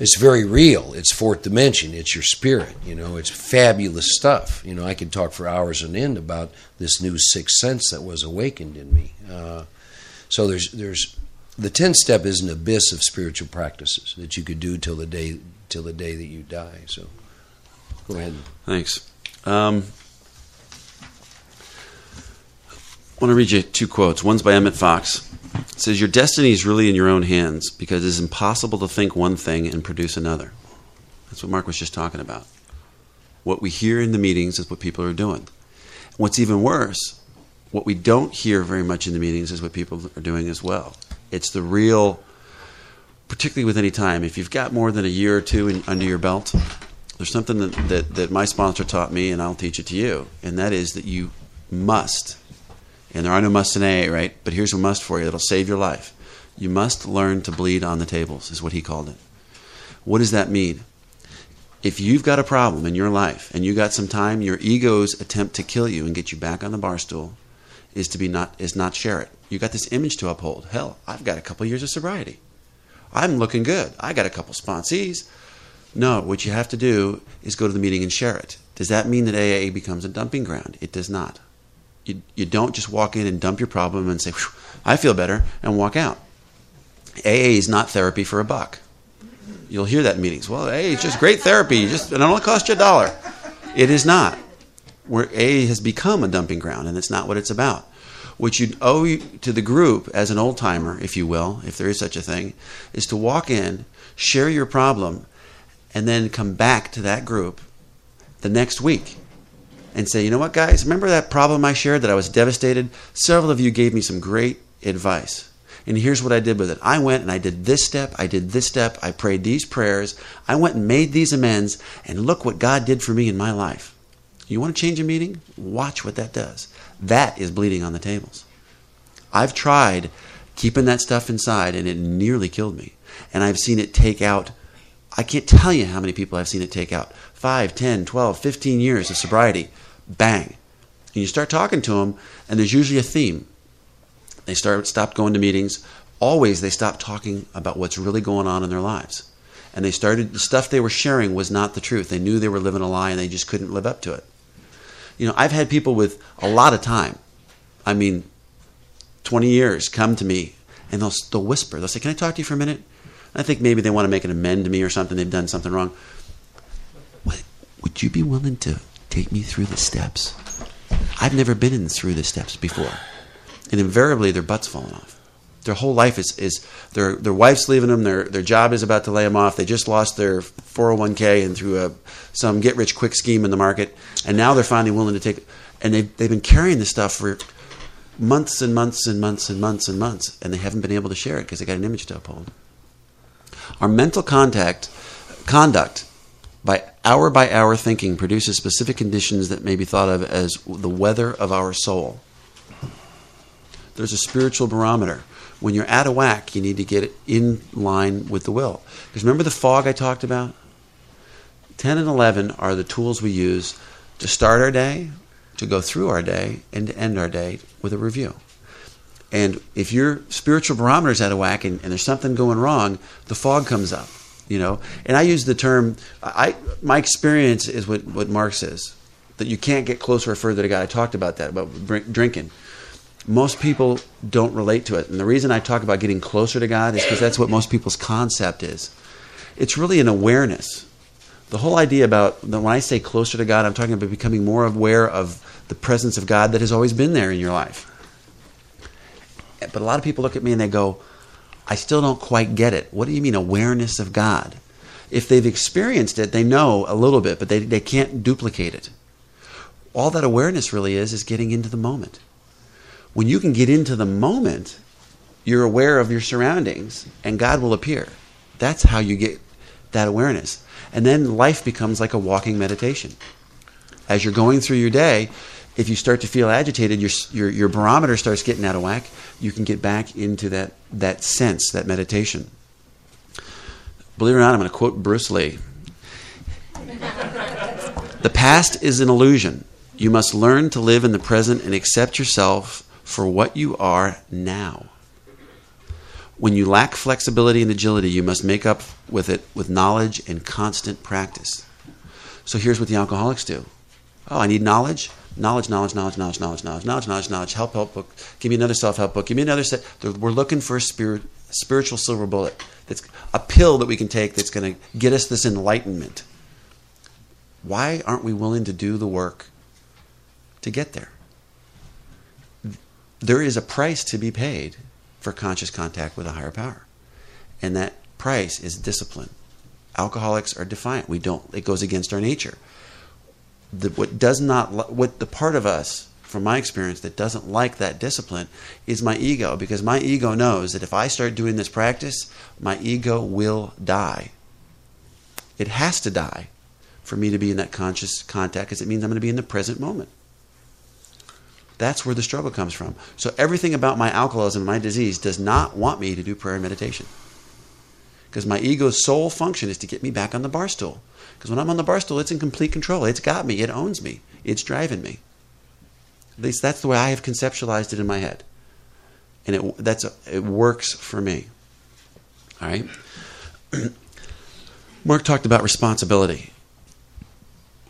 it's very real. It's fourth dimension. It's your spirit. You know, it's fabulous stuff. You know, I could talk for hours on end about this new sixth sense that was awakened in me. Uh, so there's there's the tenth step is an abyss of spiritual practices that you could do till the day till the day that you die. So go ahead. Thanks. Um, I want to read you two quotes. One's by Emmett Fox. It says, Your destiny is really in your own hands because it is impossible to think one thing and produce another. That's what Mark was just talking about. What we hear in the meetings is what people are doing. What's even worse, what we don't hear very much in the meetings is what people are doing as well. It's the real, particularly with any time, if you've got more than a year or two in, under your belt, there's something that, that, that my sponsor taught me, and I'll teach it to you, and that is that you must and there are no musts in AA, right? But here's a must for you that'll save your life. You must learn to bleed on the tables, is what he called it. What does that mean? If you've got a problem in your life and you got some time, your ego's attempt to kill you and get you back on the bar stool is to be not is not share it. You got this image to uphold. Hell, I've got a couple years of sobriety. I'm looking good. I got a couple sponsees. No, what you have to do is go to the meeting and share it. Does that mean that AA becomes a dumping ground? It does not. You, you don't just walk in and dump your problem and say, I feel better, and walk out. AA is not therapy for a buck. You'll hear that in meetings. Well, AA is just great therapy. Just it only costs you a dollar. It is not. Where AA has become a dumping ground, and it's not what it's about. What you owe to the group as an old timer, if you will, if there is such a thing, is to walk in, share your problem, and then come back to that group the next week and say, you know what, guys, remember that problem I shared that I was devastated? Several of you gave me some great advice. And here's what I did with it. I went and I did this step, I did this step, I prayed these prayers, I went and made these amends, and look what God did for me in my life. You want to change a meeting? Watch what that does. That is bleeding on the tables. I've tried keeping that stuff inside, and it nearly killed me. And I've seen it take out, I can't tell you how many people I've seen it take out 5, 10, 12, 15 years of sobriety. Bang. And you start talking to them, and there's usually a theme. They start stop going to meetings. Always they stop talking about what's really going on in their lives. And they started the stuff they were sharing was not the truth. They knew they were living a lie and they just couldn't live up to it. You know, I've had people with a lot of time. I mean, 20 years come to me and they'll, they'll whisper. They'll say, Can I talk to you for a minute? I think maybe they want to make an amend to me or something. They've done something wrong. What, would you be willing to take me through the steps? I've never been in through the steps before and invariably their butts falling off. Their whole life is, is their their wife's leaving them. Their their job is about to lay them off. They just lost their 401k and through a some get rich quick scheme in the market, and now they're finally willing to take. And they've they've been carrying this stuff for months and months and months and months and months, and they haven't been able to share it because they got an image to uphold. Our mental contact conduct by hour by hour thinking produces specific conditions that may be thought of as the weather of our soul there's a spiritual barometer. When you're out of whack, you need to get it in line with the will. Because remember the fog I talked about? 10 and 11 are the tools we use to start our day, to go through our day, and to end our day with a review. And if your spiritual barometer is out of whack and, and, there's something going wrong, the fog comes up. You know, and I use the term. I my experience is what what Mark says that you can't get closer or further to God. I talked about that about drinking most people don't relate to it. And the reason I talk about getting closer to God is because that's what most people's concept is. It's really an awareness. The whole idea about that when I say closer to God, I'm talking about becoming more aware of the presence of God that has always been there in your life. But a lot of people look at me and they go, I still don't quite get it. What do you mean, awareness of God? If they've experienced it, they know a little bit, but they, they can't duplicate it. All that awareness really is, is getting into the moment when you can get into the moment, you're aware of your surroundings and God will appear. That's how you get that awareness. And then life becomes like a walking meditation. As you're going through your day, if you start to feel agitated, your, your, your barometer starts getting out of whack, you can get back into that, that sense, that meditation. Believe it or not, I'm going to quote Bruce Lee. the past is an illusion. You must learn to live in the present and accept yourself for what you are now. When you lack flexibility and agility, you must make up with it with knowledge and constant practice. So here's what the alcoholics do. Oh, I need knowledge. Knowledge, knowledge, knowledge, knowledge, knowledge, knowledge, knowledge, knowledge, knowledge. Help, help book. Give me another self-help book. Give me another set. We're looking for a spirit, spiritual silver bullet. That's a pill that we can take that's going to get us this enlightenment. Why aren't we willing to do the work to get there? there is a price to be paid for conscious contact with a higher power. And that price is discipline. Alcoholics are defiant. We don't it goes against our nature. The, what does not what the part of us from my experience that doesn't like that discipline is my ego because my ego knows that if I start doing this practice, my ego will die. It has to die for me to be in that conscious contact because it means I'm going to be in the present moment. That's where the struggle comes from. So everything about my alcoholism, my disease, does not want me to do prayer and meditation. Because my ego's sole function is to get me back on the bar stool. Because when I'm on the bar stool, it's in complete control. It's got me. It owns me. It's driving me. At least that's the way I have conceptualized it in my head, and it that's it works for me. All right. *clears throat* Mark talked about responsibility.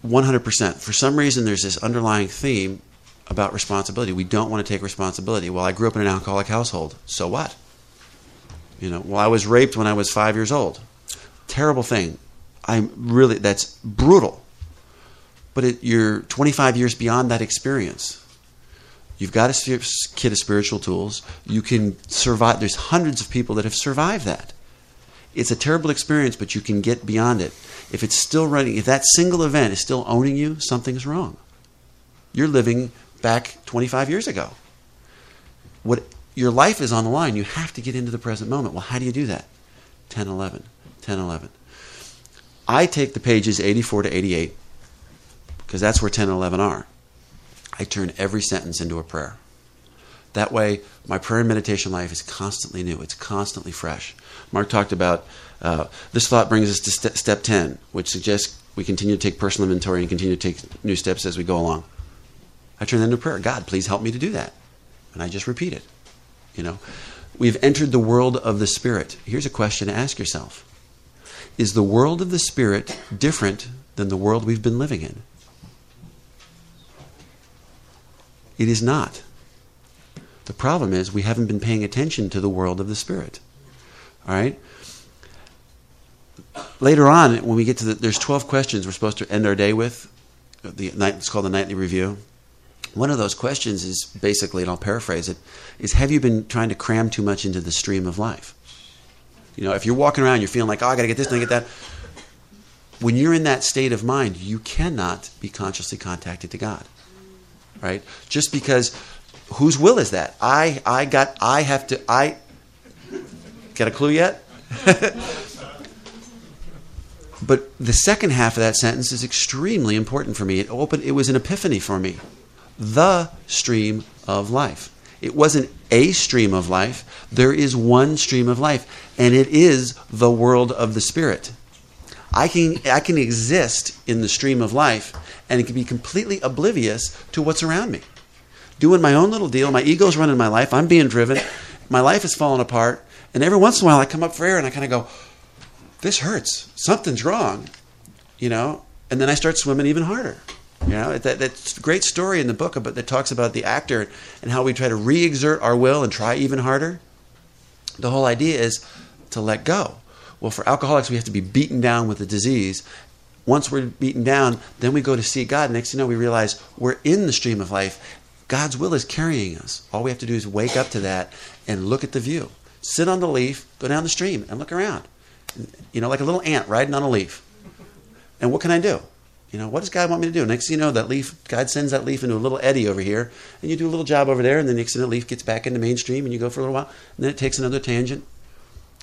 100%. For some reason, there's this underlying theme about responsibility. We don't want to take responsibility. Well, I grew up in an alcoholic household. So what? You know, well, I was raped when I was five years old. Terrible thing. I'm really, that's brutal. But it, you're 25 years beyond that experience. You've got a kit of spiritual tools. You can survive. There's hundreds of people that have survived that. It's a terrible experience, but you can get beyond it. if it's still running, if that single event is still owning you, something's wrong. You're living back 25 years ago. What your life is on the line. You have to get into the present moment. Well, how do you do that? 10 11. 10 11. I take the pages 84 to 88 because that's where 10 and 11 are. I turn every sentence into a prayer. That way, my prayer and meditation life is constantly new. It's constantly fresh. Mark talked about uh, this thought brings us to st- step 10, which suggests we continue to take personal inventory and continue to take new steps as we go along. I turn that into prayer. God, please help me to do that. And I just repeat it. You know, we've entered the world of the Spirit. Here's a question to ask yourself Is the world of the Spirit different than the world we've been living in? It is not. The problem is we haven't been paying attention to the world of the Spirit. All right? Later on, when we get to the, there's 12 questions we're supposed to end our day with. The it's called the nightly review. One of those questions is basically, and I'll paraphrase it, is have you been trying to cram too much into the stream of life? You know, if you're walking around, you're feeling like, oh, I got to get this, I got to get that. When you're in that state of mind, you cannot be consciously contacted to God, right? Just because, whose will is that? I, I got, I have to, I. Get a clue yet? *laughs* but the second half of that sentence is extremely important for me. It opened. It was an epiphany for me the stream of life. It wasn't a stream of life. There is one stream of life, and it is the world of the Spirit. I can, I can exist in the stream of life and it can be completely oblivious to what's around me. Doing my own little deal, my ego's running my life, I'm being driven, my life is falling apart, and every once in a while I come up for air and I kind of go, This hurts. Something's wrong. You know? And then I start swimming even harder. You know, that, that's a great story in the book about, that talks about the actor and how we try to re exert our will and try even harder. The whole idea is to let go. Well, for alcoholics, we have to be beaten down with the disease. Once we're beaten down, then we go to see God. Next thing you know, we realize we're in the stream of life. God's will is carrying us. All we have to do is wake up to that and look at the view. Sit on the leaf, go down the stream, and look around. You know, like a little ant riding on a leaf. And what can I do? You know, what does God want me to do? Next thing you know, that leaf, God sends that leaf into a little eddy over here, and you do a little job over there, and the next thing the leaf gets back into mainstream, and you go for a little while, and then it takes another tangent.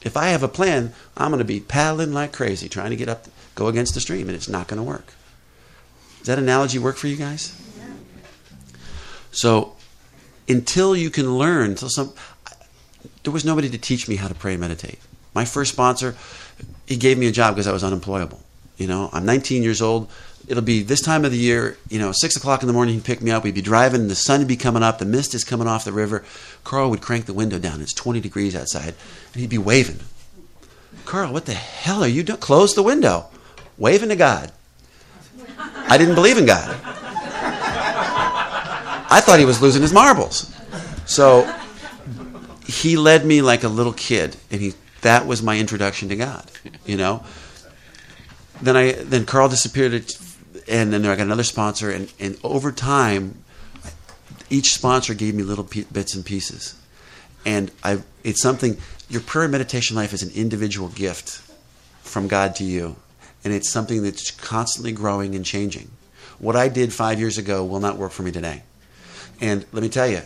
If I have a plan, I'm going to be paddling like crazy, trying to get up, go against the stream, and it's not going to work. Does that analogy work for you guys? So, until you can learn, until some, there was nobody to teach me how to pray and meditate. My first sponsor, he gave me a job because I was unemployable. You know, I'm 19 years old it'll be this time of the year, you know, six o'clock in the morning, he'd pick me up. We'd be driving, the sun would be coming up, the mist is coming off the river. Carl would crank the window down. It's 20 degrees outside, and he'd be waving. Carl, what the hell are you doing? Close the window. Waving to God. I didn't believe in God. I thought he was losing his marbles. So he led me like a little kid, and he that was my introduction to God. You know. Then I then Carl disappeared and then I got another sponsor, and, and over time, each sponsor gave me little bits and pieces, and I it's something. Your prayer and meditation life is an individual gift from God to you, and it's something that's constantly growing and changing. What I did five years ago will not work for me today, and let me tell you,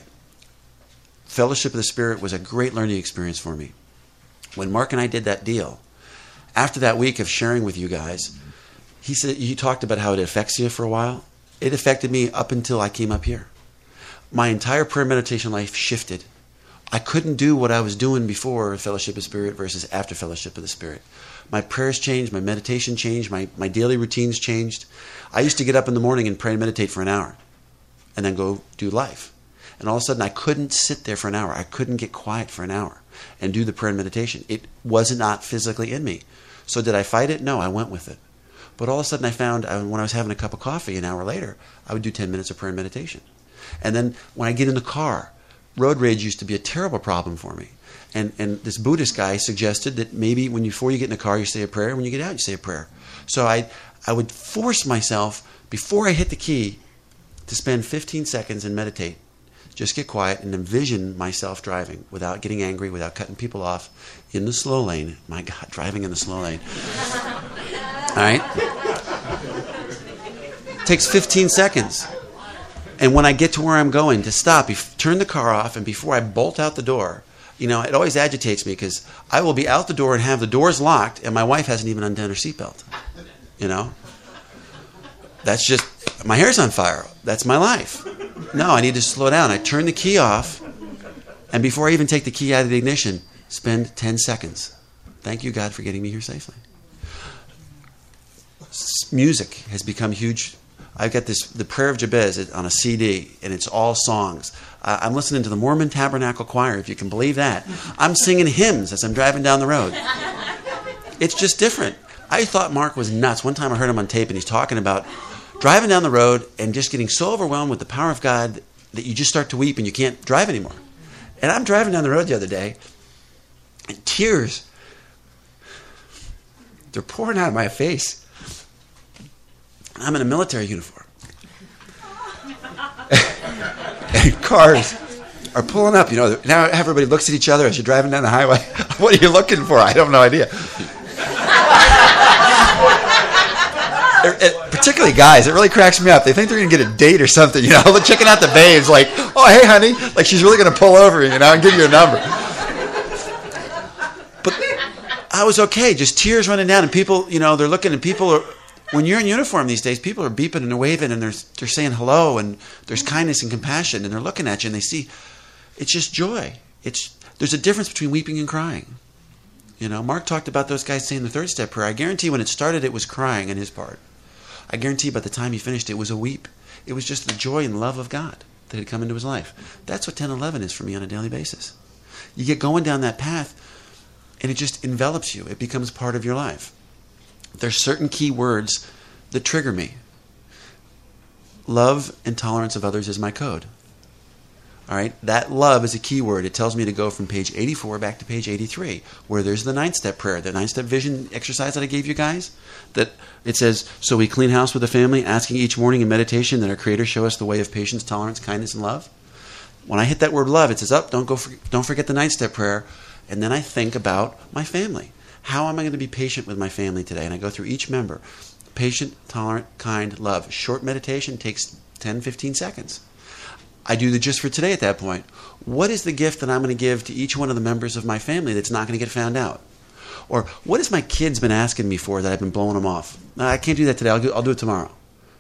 Fellowship of the Spirit was a great learning experience for me. When Mark and I did that deal, after that week of sharing with you guys he said you talked about how it affects you for a while. It affected me up until I came up here. My entire prayer meditation life shifted. I couldn't do what I was doing before Fellowship of Spirit versus after Fellowship of the Spirit. My prayers changed, my meditation changed, my, my daily routines changed. I used to get up in the morning and pray and meditate for an hour and then go do life. And all of a sudden, I couldn't sit there for an hour. I couldn't get quiet for an hour and do the prayer and meditation. It was not physically in me. So, did I fight it? No, I went with it. But all of a sudden, I found uh, when I was having a cup of coffee an hour later, I would do 10 minutes of prayer and meditation. And then when I get in the car, road rage used to be a terrible problem for me. And, and this Buddhist guy suggested that maybe when you, before you get in the car, you say a prayer. When you get out, you say a prayer. So I, I would force myself, before I hit the key, to spend 15 seconds and meditate. Just get quiet and envision myself driving without getting angry, without cutting people off in the slow lane. My God, driving in the slow lane. *laughs* All right? Takes 15 seconds. And when I get to where I'm going, to stop, turn the car off, and before I bolt out the door, you know, it always agitates me because I will be out the door and have the doors locked, and my wife hasn't even undone her seatbelt. You know? That's just, my hair's on fire. That's my life. No, I need to slow down. I turn the key off, and before I even take the key out of the ignition, spend 10 seconds. Thank you, God, for getting me here safely. S- Music has become huge. I've got this, the Prayer of Jabez on a CD, and it's all songs. Uh, I'm listening to the Mormon Tabernacle Choir, if you can believe that. I'm singing hymns as I'm driving down the road. It's just different. I thought Mark was nuts. One time I heard him on tape, and he's talking about driving down the road and just getting so overwhelmed with the power of God that you just start to weep and you can't drive anymore. And I'm driving down the road the other day, and tears, they're pouring out of my face. I'm in a military uniform. and *laughs* cars are pulling up. You know, now everybody looks at each other as you're driving down the highway. *laughs* what are you looking for? I have no idea. *laughs* It- it- particularly guys, it really cracks me up. They think they're going to get a date or something, you know, They're checking out the babes, like, oh, hey, honey, like she's really going to pull over, you know, and give you a number. But I was okay, just tears running down, and people, you know, they're looking, and people are, when you're in uniform these days, people are beeping and they're waving, and they're, they're saying hello, and there's mm-hmm. kindness and compassion, and they're looking at you, and they see, it's just joy. It's There's a difference between weeping and crying. You know, Mark talked about those guys saying the third step prayer. I guarantee when it started, it was crying on his part. I guarantee by the time he finished, it was a weep. It was just the joy and love of God that had come into his life. That's what 1011 is for me on a daily basis. You get going down that path, and it just envelops you. It becomes part of your life. There's certain key words that trigger me. Love and tolerance of others is my code. All right, that love is a key word. It tells me to go from page 84 back to page 83, where there's the nine step prayer, the nine step vision exercise that I gave you guys. That it says, So we clean house with the family, asking each morning in meditation that our Creator show us the way of patience, tolerance, kindness, and love. When I hit that word love, it says, Up, don't, go for, don't forget the nine step prayer. And then I think about my family. How am I going to be patient with my family today? And I go through each member patient, tolerant, kind, love. Short meditation takes 10, 15 seconds. I do the just for today at that point. What is the gift that I'm going to give to each one of the members of my family that's not going to get found out? Or what has my kids been asking me for that I've been blowing them off? I can't do that today. I'll do, I'll do it tomorrow.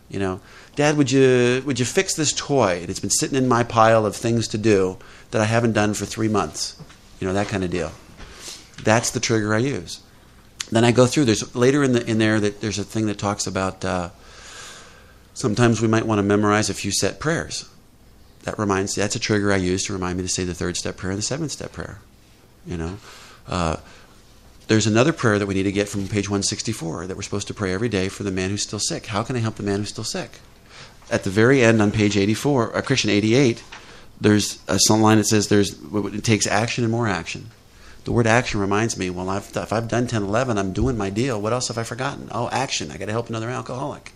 You know, Dad, would you would you fix this toy? It's been sitting in my pile of things to do that I haven't done for three months. You know that kind of deal. That's the trigger I use. Then I go through. There's later in the in there that there's a thing that talks about. Uh, sometimes we might want to memorize a few set prayers that reminds that's a trigger I use to remind me to say the third step prayer and the seventh step prayer. You know, uh, there's another prayer that we need to get from page 164 that we're supposed to pray every day for the man who's still sick. How can I help the man who's still sick? At the very end on page 84, uh, Christian 88, there's a line that says there's it takes action and more action. The word action reminds me, well, I've, if I've done 10, 11, I'm doing my deal. What else have I forgotten? Oh, action. I got to help another alcoholic.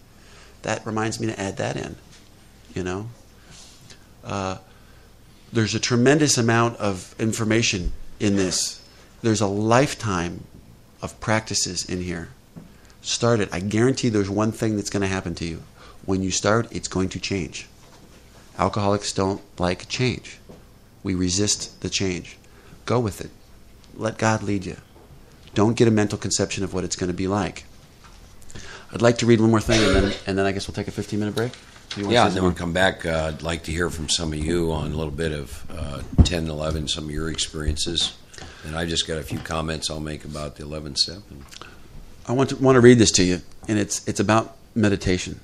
That reminds me to add that in. You know, uh, there's a tremendous amount of information in this. There's a lifetime of practices in here. Start it. I guarantee there's one thing that's going to happen to you. When you start, it's going to change. Alcoholics don't like change. We resist the change. Go with it. Let God lead you. Don't get a mental conception of what it's going to be like. I'd like to read one more thing, and then, and then I guess we'll take a 15 minute break. You want Yeah, and then we'll come back. Uh, I'd like to hear from some of you on a little bit of uh, 10, 11, some of your experiences. And I just got a few comments I'll make about the 11th step. I want to want to read this to you, and it's it's about meditation.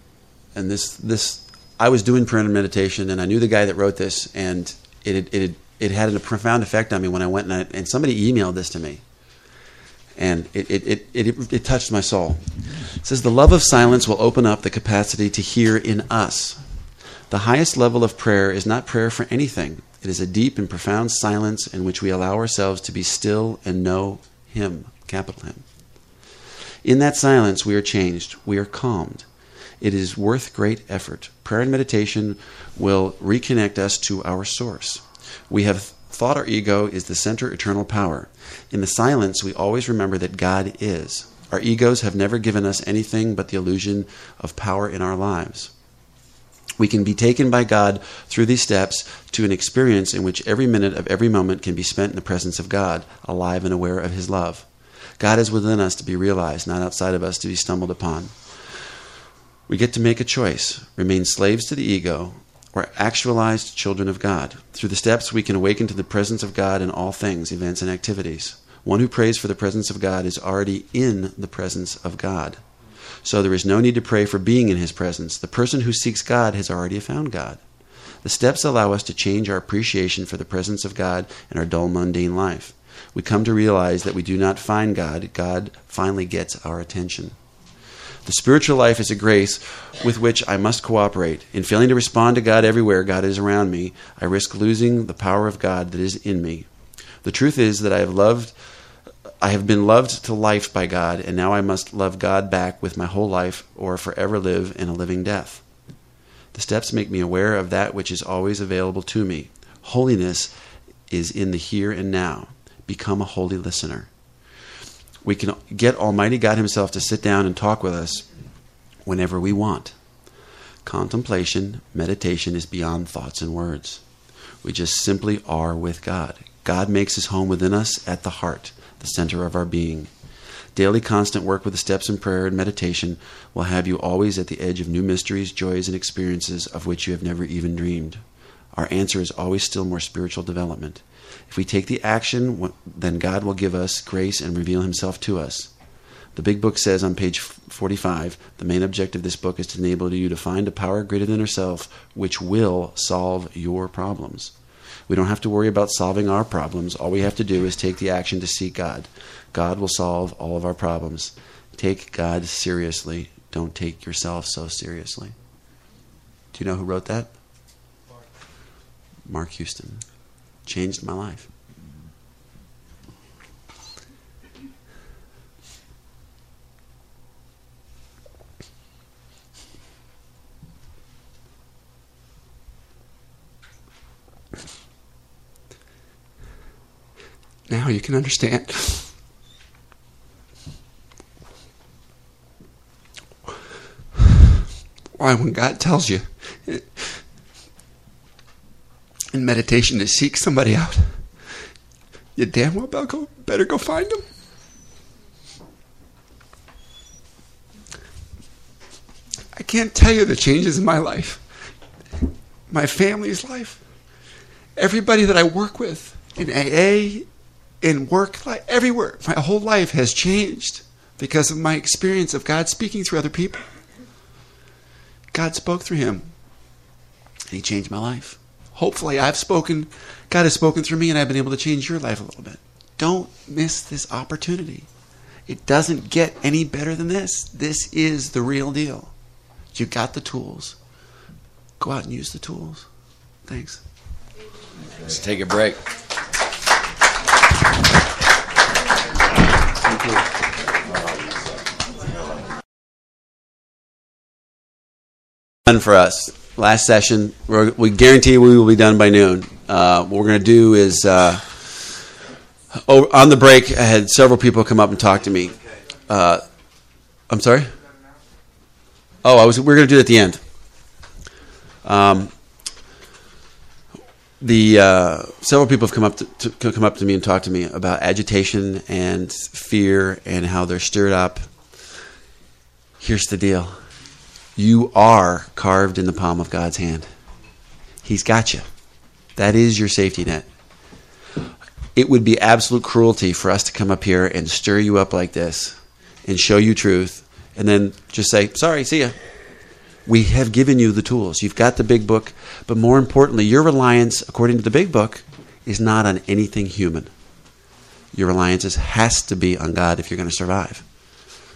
And this this I was doing prayer and meditation, and I knew the guy that wrote this, and it it had, it had a profound effect on me when I went and, I, and somebody emailed this to me, and it it, it it it touched my soul. It says the love of silence will open up the capacity to hear in us. The highest level of prayer is not prayer for anything. It is a deep and profound silence in which we allow ourselves to be still and know Him, capital Him. In that silence, we are changed, we are calmed. It is worth great effort. Prayer and meditation will reconnect us to our source. We have thought our ego is the center eternal power. In the silence, we always remember that God is. Our egos have never given us anything but the illusion of power in our lives. We can be taken by God through these steps to an experience in which every minute of every moment can be spent in the presence of God, alive and aware of His love. God is within us to be realized, not outside of us to be stumbled upon. We get to make a choice remain slaves to the ego or actualized children of God. Through the steps, we can awaken to the presence of God in all things, events, and activities. One who prays for the presence of God is already in the presence of God. So there is no need to pray for being in his presence. The person who seeks God has already found God. The steps allow us to change our appreciation for the presence of God in our dull, mundane life. We come to realize that we do not find God, God finally gets our attention. The spiritual life is a grace with which I must cooperate. In failing to respond to God everywhere God is around me, I risk losing the power of God that is in me. The truth is that I have loved I have been loved to life by God, and now I must love God back with my whole life or forever live in a living death. The steps make me aware of that which is always available to me. Holiness is in the here and now. Become a holy listener. We can get Almighty God Himself to sit down and talk with us whenever we want. Contemplation, meditation is beyond thoughts and words. We just simply are with God. God makes His home within us at the heart the center of our being. Daily constant work with the steps in prayer and meditation will have you always at the edge of new mysteries, joys, and experiences of which you have never even dreamed. Our answer is always still more spiritual development. If we take the action, then God will give us grace and reveal Himself to us. The Big Book says on page 45 the main objective of this book is to enable you to find a power greater than yourself which will solve your problems. We don't have to worry about solving our problems. All we have to do is take the action to seek God. God will solve all of our problems. Take God seriously. Don't take yourself so seriously. Do you know who wrote that? Mark Houston. Changed my life. Now you can understand. Why, when God tells you in meditation to seek somebody out, you damn well better go find them. I can't tell you the changes in my life, my family's life, everybody that I work with in AA, in work, like everywhere. My whole life has changed because of my experience of God speaking through other people. God spoke through him. And he changed my life. Hopefully, I've spoken, God has spoken through me, and I've been able to change your life a little bit. Don't miss this opportunity. It doesn't get any better than this. This is the real deal. You've got the tools. Go out and use the tools. Thanks. Let's take a break. Done for us. Last session. We're, we guarantee we will be done by noon. Uh, what we're going to do is, uh, oh, on the break, I had several people come up and talk to me. Uh, I'm sorry. Oh, I was. We are going to do it at the end. Um, the uh, several people have come up to, to, come up to me and talk to me about agitation and fear and how they're stirred up. Here's the deal: you are carved in the palm of God's hand. He's got you. That is your safety net. It would be absolute cruelty for us to come up here and stir you up like this and show you truth and then just say, "Sorry, see ya." We have given you the tools. You've got the big book, but more importantly, your reliance, according to the big book, is not on anything human. Your reliance has to be on God if you're going to survive.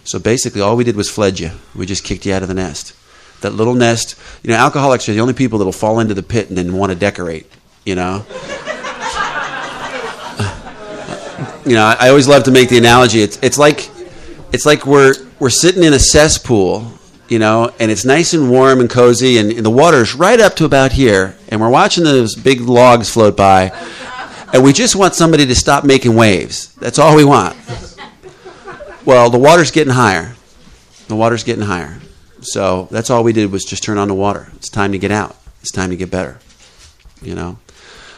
So basically, all we did was fled you. We just kicked you out of the nest. That little nest, you know, alcoholics are the only people that'll fall into the pit and then want to decorate, you know? you know, I always love to make the analogy. It's, it's like, it's like we're, we're sitting in a cesspool you know, and it's nice and warm and cozy, and, and the water's right up to about here, and we're watching those big logs float by, and we just want somebody to stop making waves. That's all we want. Well, the water's getting higher. The water's getting higher. So that's all we did was just turn on the water. It's time to get out. It's time to get better. You know,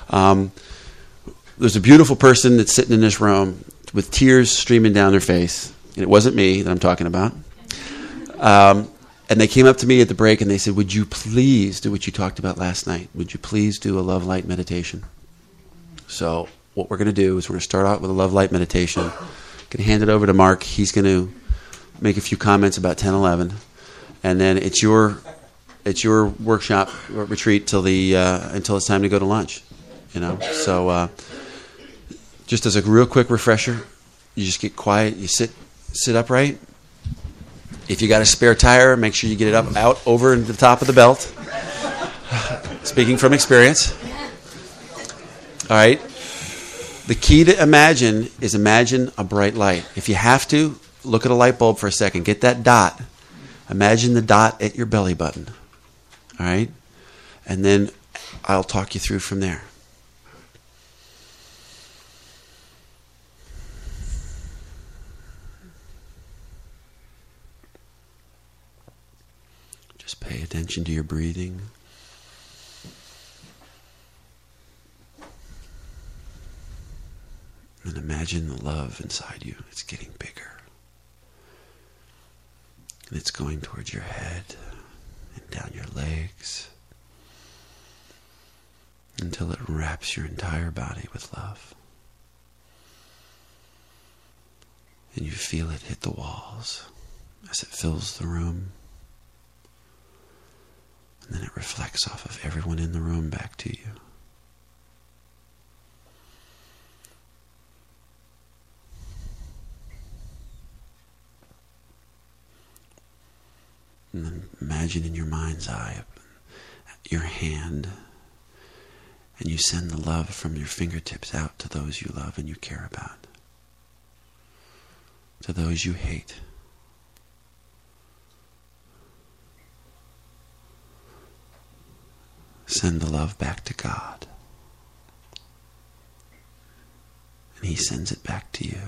um, there's a beautiful person that's sitting in this room with tears streaming down their face, and it wasn't me that I'm talking about. Um, and they came up to me at the break and they said, "Would you please do what you talked about last night? Would you please do a love light meditation?" So what we're going to do is we're going to start out with a love light meditation. Going to hand it over to Mark. He's going to make a few comments about 10, 11, and then it's your it's your workshop retreat till the uh, until it's time to go to lunch. You know, so uh, just as a real quick refresher, you just get quiet. You sit sit upright. If you got a spare tire, make sure you get it up out over the top of the belt. *sighs* Speaking from experience. All right. The key to imagine is imagine a bright light. If you have to, look at a light bulb for a second. Get that dot. Imagine the dot at your belly button. All right? And then I'll talk you through from there. Just pay attention to your breathing. And imagine the love inside you. It's getting bigger. And it's going towards your head and down your legs until it wraps your entire body with love. And you feel it hit the walls as it fills the room. And then it reflects off of everyone in the room back to you. Imagine in your mind's eye your hand, and you send the love from your fingertips out to those you love and you care about, to those you hate. Send the love back to God. And He sends it back to you.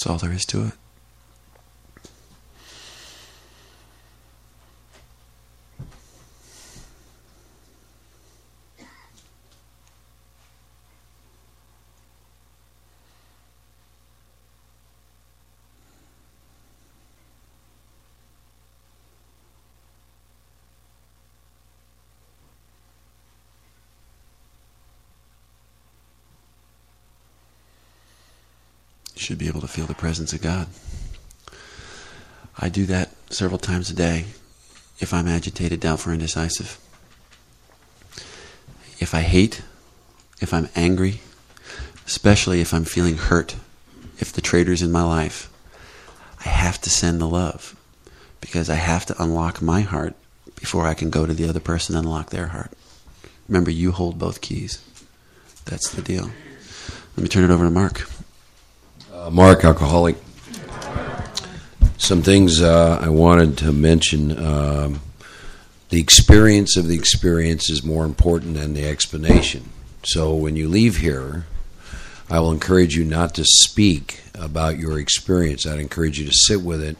That's all there is to it. Should be able to feel the presence of God. I do that several times a day if I'm agitated, doubtful, indecisive. If I hate, if I'm angry, especially if I'm feeling hurt, if the traitor's in my life, I have to send the love because I have to unlock my heart before I can go to the other person and unlock their heart. Remember, you hold both keys. That's the deal. Let me turn it over to Mark. Uh, Mark, alcoholic. Some things uh, I wanted to mention. Um, the experience of the experience is more important than the explanation. So when you leave here, I will encourage you not to speak about your experience. I'd encourage you to sit with it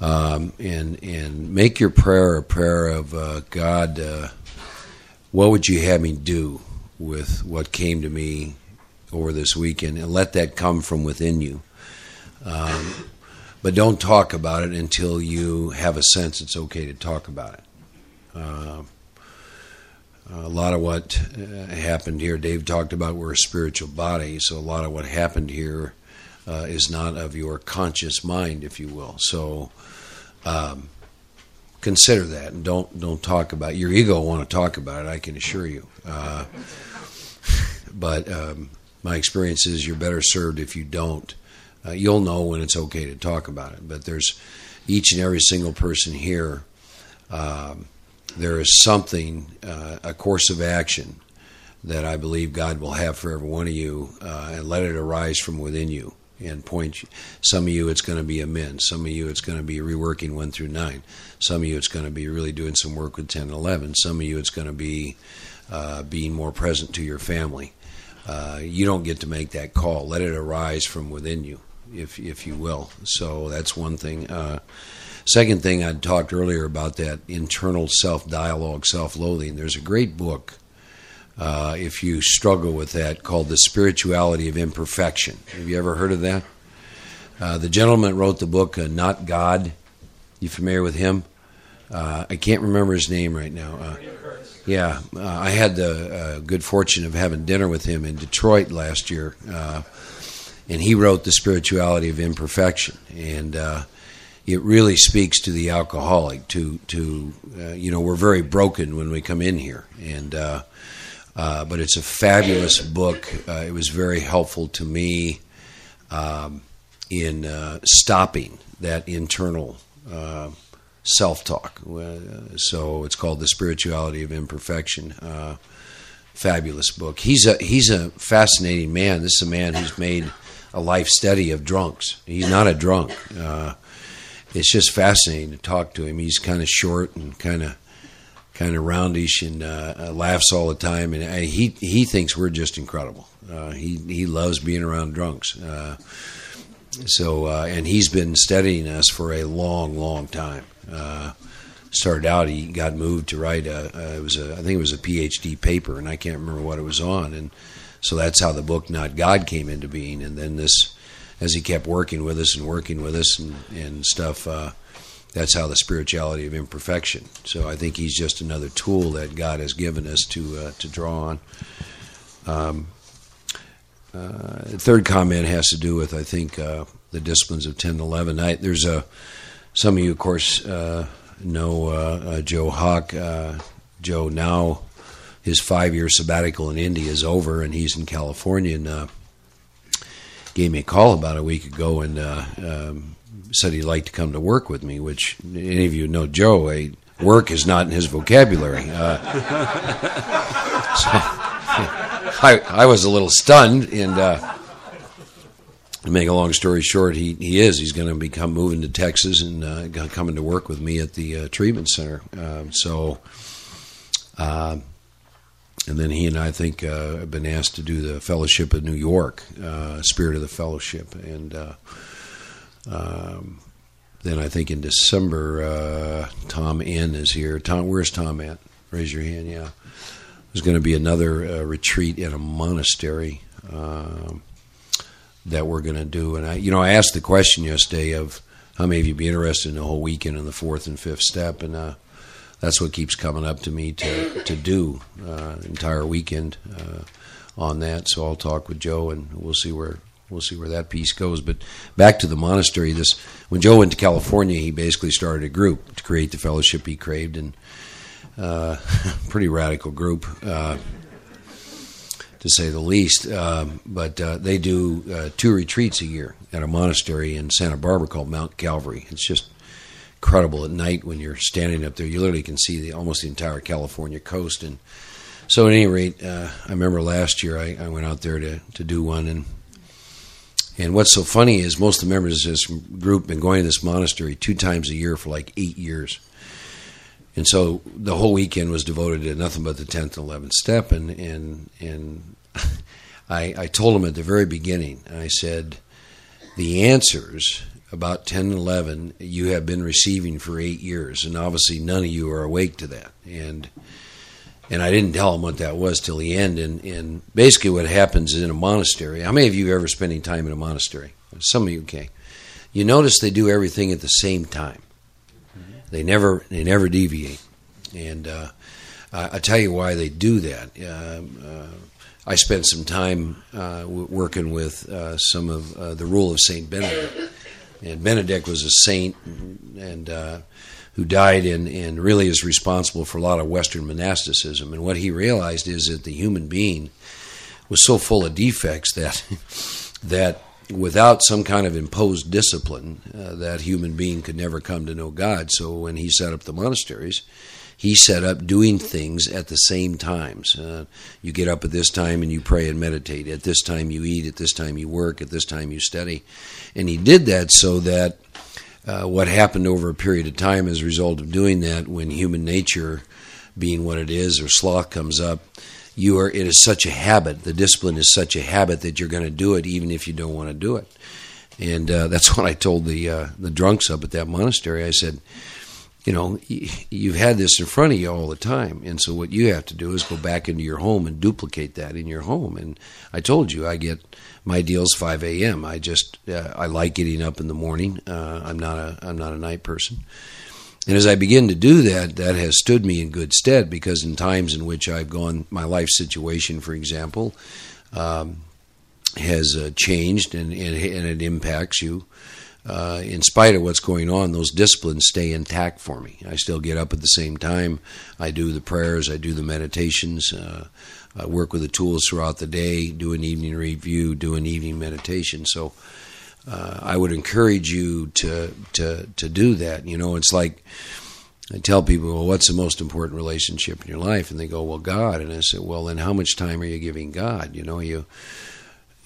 um, and and make your prayer a prayer of uh, God. Uh, what would you have me do with what came to me over this weekend, and let that come from within you. Um, but don't talk about it until you have a sense it's okay to talk about it. Uh, a lot of what uh, happened here, Dave talked about we're a spiritual body, so a lot of what happened here uh, is not of your conscious mind, if you will. So um, consider that and don't don't talk about it. Your ego want to talk about it. I can assure you. Uh, *laughs* but um, my experience is you're better served if you don't. Uh, you'll know when it's okay to talk about it, but there's each and every single person here. Um, there is something, uh, a course of action that I believe God will have for every one of you, uh, and let it arise from within you and point. You. Some of you, it's going to be amends. Some of you, it's going to be reworking one through nine. Some of you, it's going to be really doing some work with ten and eleven. Some of you, it's going to be uh, being more present to your family. Uh, you don't get to make that call. Let it arise from within you, if if you will. So that's one thing. Uh, second thing, I talked earlier about that internal self dialogue, self loathing. There's a great book. Uh, if you struggle with that, called The Spirituality of Imperfection. Have you ever heard of that? Uh, the gentleman wrote the book, uh, Not God. You familiar with him? Uh, I can't remember his name right now. Yeah, uh, I had the uh, good fortune of having dinner with him in Detroit last year, uh, and he wrote the spirituality of imperfection, and uh, it really speaks to the alcoholic. To to uh, you know, we're very broken when we come in here, and uh, but it's a fabulous book. it was very helpful to me um, in stopping that internal self talk. So it's called The Spirituality of Imperfection. Uh, fabulous book. He's a he's a fascinating man. This is a man who's made a life study of drunks. He's not a drunk. Uh, it's just fascinating to talk to him. He's kind of short and kind of kind of roundish and uh, uh, laughs all the time. And uh, he he thinks we're just incredible. Uh, he he loves being around drunks. Uh, so and he's been studying us for a long, long time. Uh, started out, he got moved to write a, uh, it was a, I think it was a PhD paper, and I can't remember what it was on, and so that's how the book Not God came into being, and then this, as he kept working with us and working with us and, and stuff, uh, that's how the spirituality of imperfection. So I think he's just another tool that God has given us to uh, to draw on. Um, uh, third comment has to do with I think uh, the disciplines of ten and eleven. I, there's a some of you, of course, uh, know uh, uh Joe Hawk. Uh, Joe now, his five-year sabbatical in India is over, and he's in California. And uh, gave me a call about a week ago and um, said he'd like to come to work with me. Which any of you know, Joe, a work is not in his vocabulary. *laughs* so, *laughs* I, I was a little stunned and to make a long story short, he, he is. He's going to become moving to Texas and uh, coming to work with me at the uh, treatment center. Um, so, uh, and then he and I, I think uh, have been asked to do the Fellowship of New York, uh, Spirit of the Fellowship, and uh, um, then I think in December, Tom N is here. Tom, where's Tom at? Raise your hand. Yeah, there's going to be another retreat in a monastery. Um, that we're going to do. And I, you know, I asked the question yesterday of how many of you be interested in the whole weekend in the fourth and fifth step, and uh, that's what keeps coming up to me to to do uh, entire weekend uh, on that. So I'll talk with Joe, and we'll see where we'll see where that piece goes. But back to the monastery. This when Joe went to California, he basically started a group to create the fellowship he craved, and uh, *laughs* pretty radical group. Uh, to say the least. Um, but uh, they do uh, two retreats a year at a monastery in Santa Barbara called Mount Calvary. It's just incredible at night when you're standing up there. You literally can see the almost the entire California coast. And so, at any rate, uh, I remember last year I, I, went out there to, to do one. And and what's so funny is most of the members of this group have been going to this monastery two times a year for like eight years. And so the whole weekend was devoted to nothing but the tenth and eleventh step, and and and *laughs* I, I told him at the very beginning, I said, the answers about 10 and 11 you have been receiving for eight years, and obviously none of you are awake to that. And and I didn't tell him what that was till the end. And, and basically, what happens in a monastery. How many of you ever spending time in a monastery? Some of you, okay. You notice they do everything at the same time. They never they never deviate, and uh, I, tell you why they do that. Uh, uh, I spent some time uh, w- working with some of the rule of Saint Benedict, and Benedict was a saint and who died and, and really is responsible for a lot of Western monasticism. And what he realized is that the human being was so full of defects that *laughs* that without some kind of imposed discipline, uh, that human being could never come to know God. So when he set up the monasteries, he set up doing things at the same times. Uh, you get up at this time and you pray and meditate. At this time you eat. At this time you work. At this time you study. And he did that so that uh, what happened over a period of time as a result of doing that, when human nature, being what it is, or sloth comes up, you are it is such a habit. The discipline is such a habit that you're going to do it even if you don't want to do it. And uh, *laughs* that's what I told the uh, the drunks up at that monastery. I said you know, you've had this in front of you all the time. And so what you have to do is go back into your home and duplicate that in your home. And I told you, I get my deals 5 a.m. I just, uh, I like getting up in the morning. Uh, I'm not a, I'm not a night person. And as I begin to do that, that has stood me in good stead because in times in which I've gone, my life situation, for example, um, has uh, changed and, and, and it impacts you uh, in spite of what's going on, those disciplines stay intact for me. I still get up at the same time. I do the prayers, I do the meditations, uh, I work with the tools throughout the day, do an evening review, do an evening meditation. So uh, I would encourage you to, to, to do that. You know, it's like I tell people, well, what's the most important relationship in your life? And they go, well, God. And I said, well, then how much time are you giving God? You know, you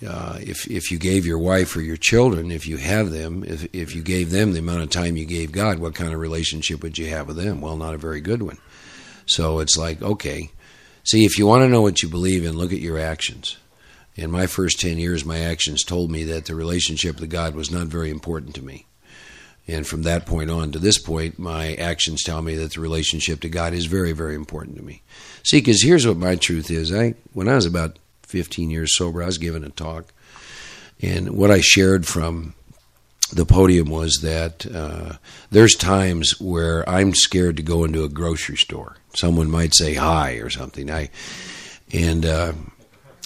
uh, if if you gave your wife or your children, if you have them, if if you gave them the amount of time you gave God, what kind of relationship would you have with them? Well, not a very good one. So it's like, okay, see, if you want to know what you believe in, look at your actions. In my first ten years, my actions told me that the relationship with God was not very important to me. And from that point on to this point, my actions tell me that the relationship to God is very, very important to me. See, because here's what my truth is. I when I was about 15 years sober, I was given a talk. And what I shared from the podium was that uh, there's times where I'm scared to go into a grocery store. Someone might say hi or something. I and uh,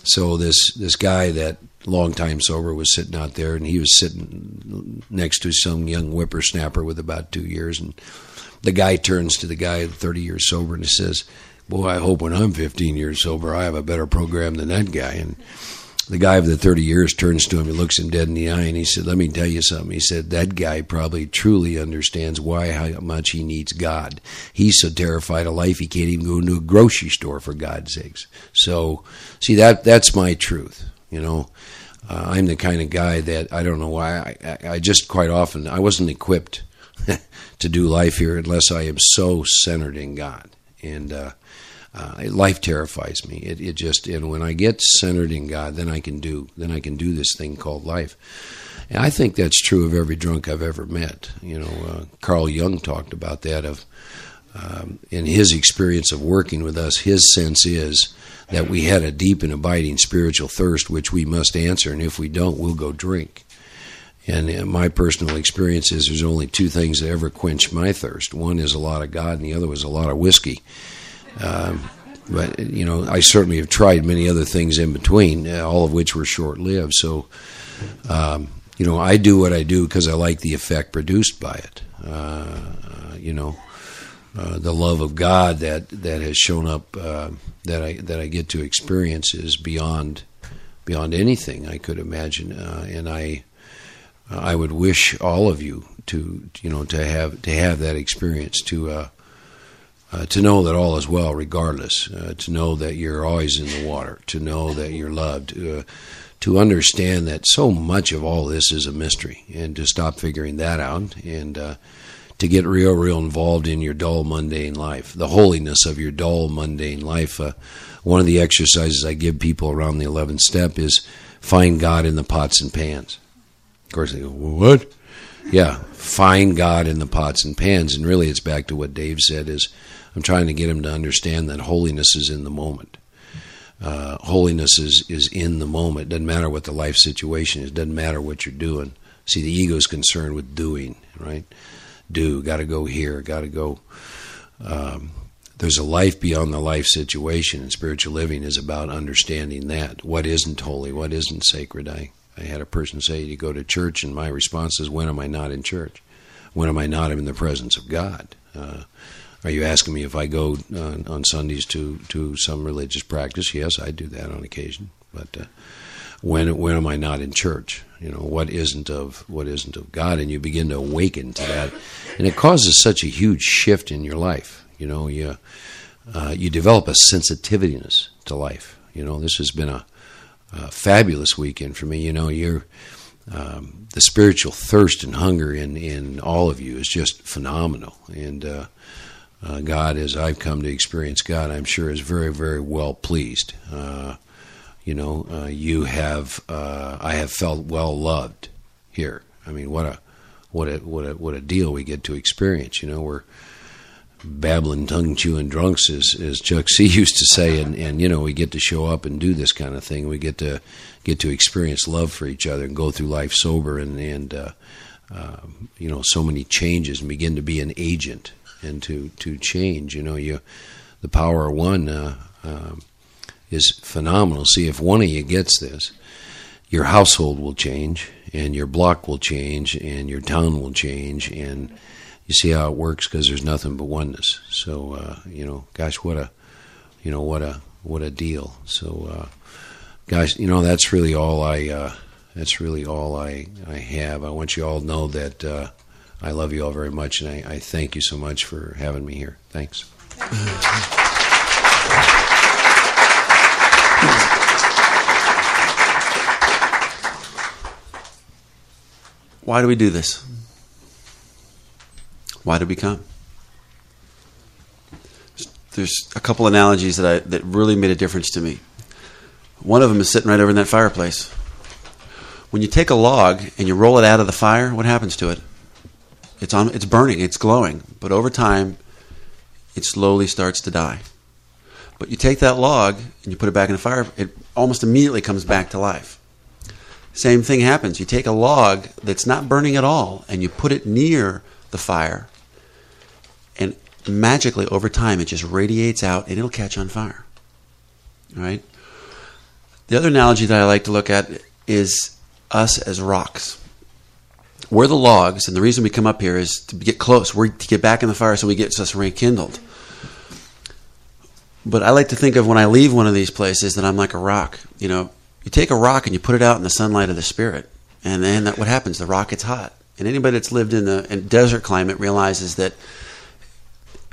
so this this guy that long time sober was sitting out there, and he was sitting next to some young whippersnapper with about two years, and the guy turns to the guy 30 years sober and he says, boy, I hope when I'm 15 years sober, I have a better program than that guy. And the guy of the 30 years turns to him and looks him dead in the eye and he said, Let me tell you something. He said, That guy probably truly understands why, how much he needs God. He's so terrified of life he can't even go into a grocery store for God's sakes. So, see, that that's my truth. You know, uh, I'm the kind of guy that I don't know why. I, I, I just quite often, I wasn't equipped *laughs* to do life here unless I am so centered in God. And, uh, uh, life terrifies me. It, it just and when I get centered in God, then I can do then I can do this thing called life. And I think that's true of every drunk I've ever met. You know, uh, Carl Jung talked about that. Of um, in his experience of working with us, his sense is that we had a deep and abiding spiritual thirst, which we must answer, and if we don't, we'll go drink. And uh, my personal experience is there's only two things that ever quench my thirst. One is a lot of God, and the other was a lot of whiskey. Um, but you know, I certainly have tried many other things in between, uh, all of which were short lived. So, um, you know, I do what I do because I like the effect produced by it. Uh, you know, uh, the love of God that that has shown up uh, that I that I get to experience is beyond beyond anything I could imagine, uh, and I I would wish all of you to you know to have to have that experience to uh, to know that all is well regardless, uh, to know that you're always in the water, to know that you're loved, uh, to understand that so much of all this is a mystery, and to stop figuring that out, and uh, to get real, real involved in your dull, mundane life, the holiness of your dull, mundane life. Uh, one of the exercises I give people around the 11th step is find God in the pots and pans. Of course, they go, what? Yeah, find God in the pots and pans. And really, it's back to what Dave said is I'm trying to get him to understand that holiness is in the moment. Uh, holiness is, is in the moment. Doesn't matter what the life situation is. Doesn't matter what you're doing. See, the ego is concerned with doing, right? Do, got to go here, got to go. Um, there's a life beyond the life situation, and spiritual living is about understanding that. What isn't holy? What isn't sacred? I, I had a person say, You go to church, and my response is, When am I not in church? When am I not in the presence of God? Uh, are you asking me if I go uh, on Sundays to, to some religious practice? Yes, I do that on occasion. but uh, when when am I not in church? You know, what isn't of what isn't of God, and you begin to awaken to that, and it causes such a huge shift in your life. You know, you uh, you develop a sensitiveness to life. You know, this has been a, a fabulous weekend for me. You know, you're um, the spiritual thirst and hunger in in all of you is just phenomenal, and uh, uh, God, as I've come to experience God, I'm sure is very very well pleased. Uh, you know, uh, you have uh, I have felt well loved here. I mean, what a what a what a what a deal we get to experience. You know, we're babbling, tongue chewing drunks, as, as Chuck *laughs* C used to say, and, and you know we get to show up and do this kind of thing. We get to get to experience love for each other and go through life sober and and uh, uh, you know so many changes and begin to be an agent and to to change. You know, you the power of one uh, um, is phenomenal. See, if one of you gets this, your household will change, and your block will change, and your town will change, and you see how it works because there's nothing but oneness. So uh, you know, gosh, what a you know what a what a deal. So uh, guys, you know that's really all I uh, that's really all I I have. I want you all to know that uh, I love you all very much, and I, I thank you so much for having me here. Thanks. Why do we do this? Why do we come? There's a couple analogies that I that really made a difference to me. One of them is sitting right over in that fireplace. When you take a log and you roll it out of the fire, what happens to it? It's on it's burning, it's glowing, but over time it slowly starts to die. But you take that log and you put it back in the fire, it almost immediately comes back to life. Same thing happens. You take a log that's not burning at all and you put it near the fire, and magically over time it just radiates out and it'll catch on fire. All right? The other analogy that I like to look at is us as rocks. We're the logs, and the reason we come up here is to get close. We're to get back in the fire so we get us rekindled. But I like to think of when I leave one of these places that I'm like a rock. You know, you take a rock and you put it out in the sunlight of the spirit, and then that, what happens? The rock gets hot. And anybody that's lived in the in desert climate realizes that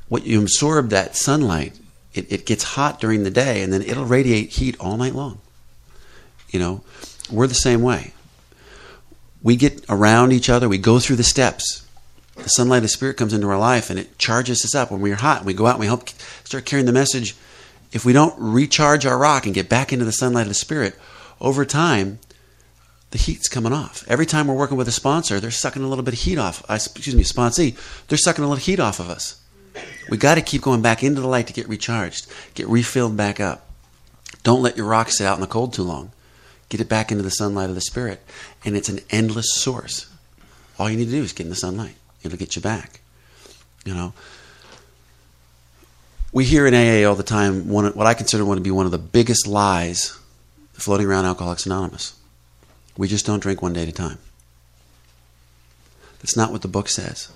what you absorb that sunlight, it, it gets hot during the day, and then it'll radiate heat all night long. You know, we're the same way. We get around each other, we go through the steps. The sunlight of the Spirit comes into our life and it charges us up. When we're hot, we go out and we help start carrying the message. If we don't recharge our rock and get back into the sunlight of the Spirit, over time, the heat's coming off. Every time we're working with a sponsor, they're sucking a little bit of heat off. Uh, excuse me, sponsee, they're sucking a little heat off of us. We got to keep going back into the light to get recharged, get refilled back up. Don't let your rock sit out in the cold too long. Get it back into the sunlight of the Spirit. And it's an endless source. All you need to do is get in the sunlight, it'll get you back. You know, we hear in AA all the time one, what I consider one to be one of the biggest lies floating around Alcoholics Anonymous. We just don't drink one day at a time. That's not what the book says.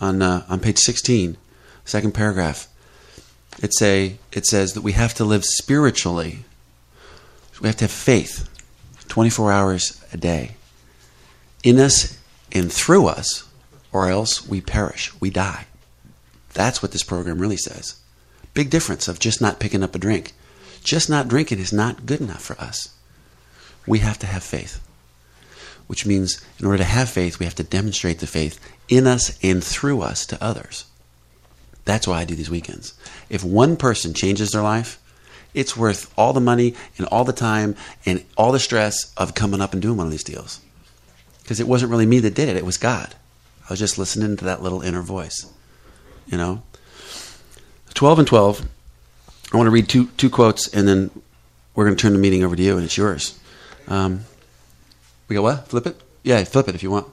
On, uh, on page 16, second paragraph, it, say, it says that we have to live spiritually. We have to have faith 24 hours a day in us and through us, or else we perish, we die. That's what this program really says. Big difference of just not picking up a drink. Just not drinking is not good enough for us. We have to have faith, which means in order to have faith, we have to demonstrate the faith in us and through us to others. That's why I do these weekends. If one person changes their life, it's worth all the money and all the time and all the stress of coming up and doing one of these deals. Because it wasn't really me that did it, it was God. I was just listening to that little inner voice. You know? 12 and 12. I want to read two, two quotes and then we're going to turn the meeting over to you and it's yours. Um, we go what? Flip it? Yeah, flip it if you want.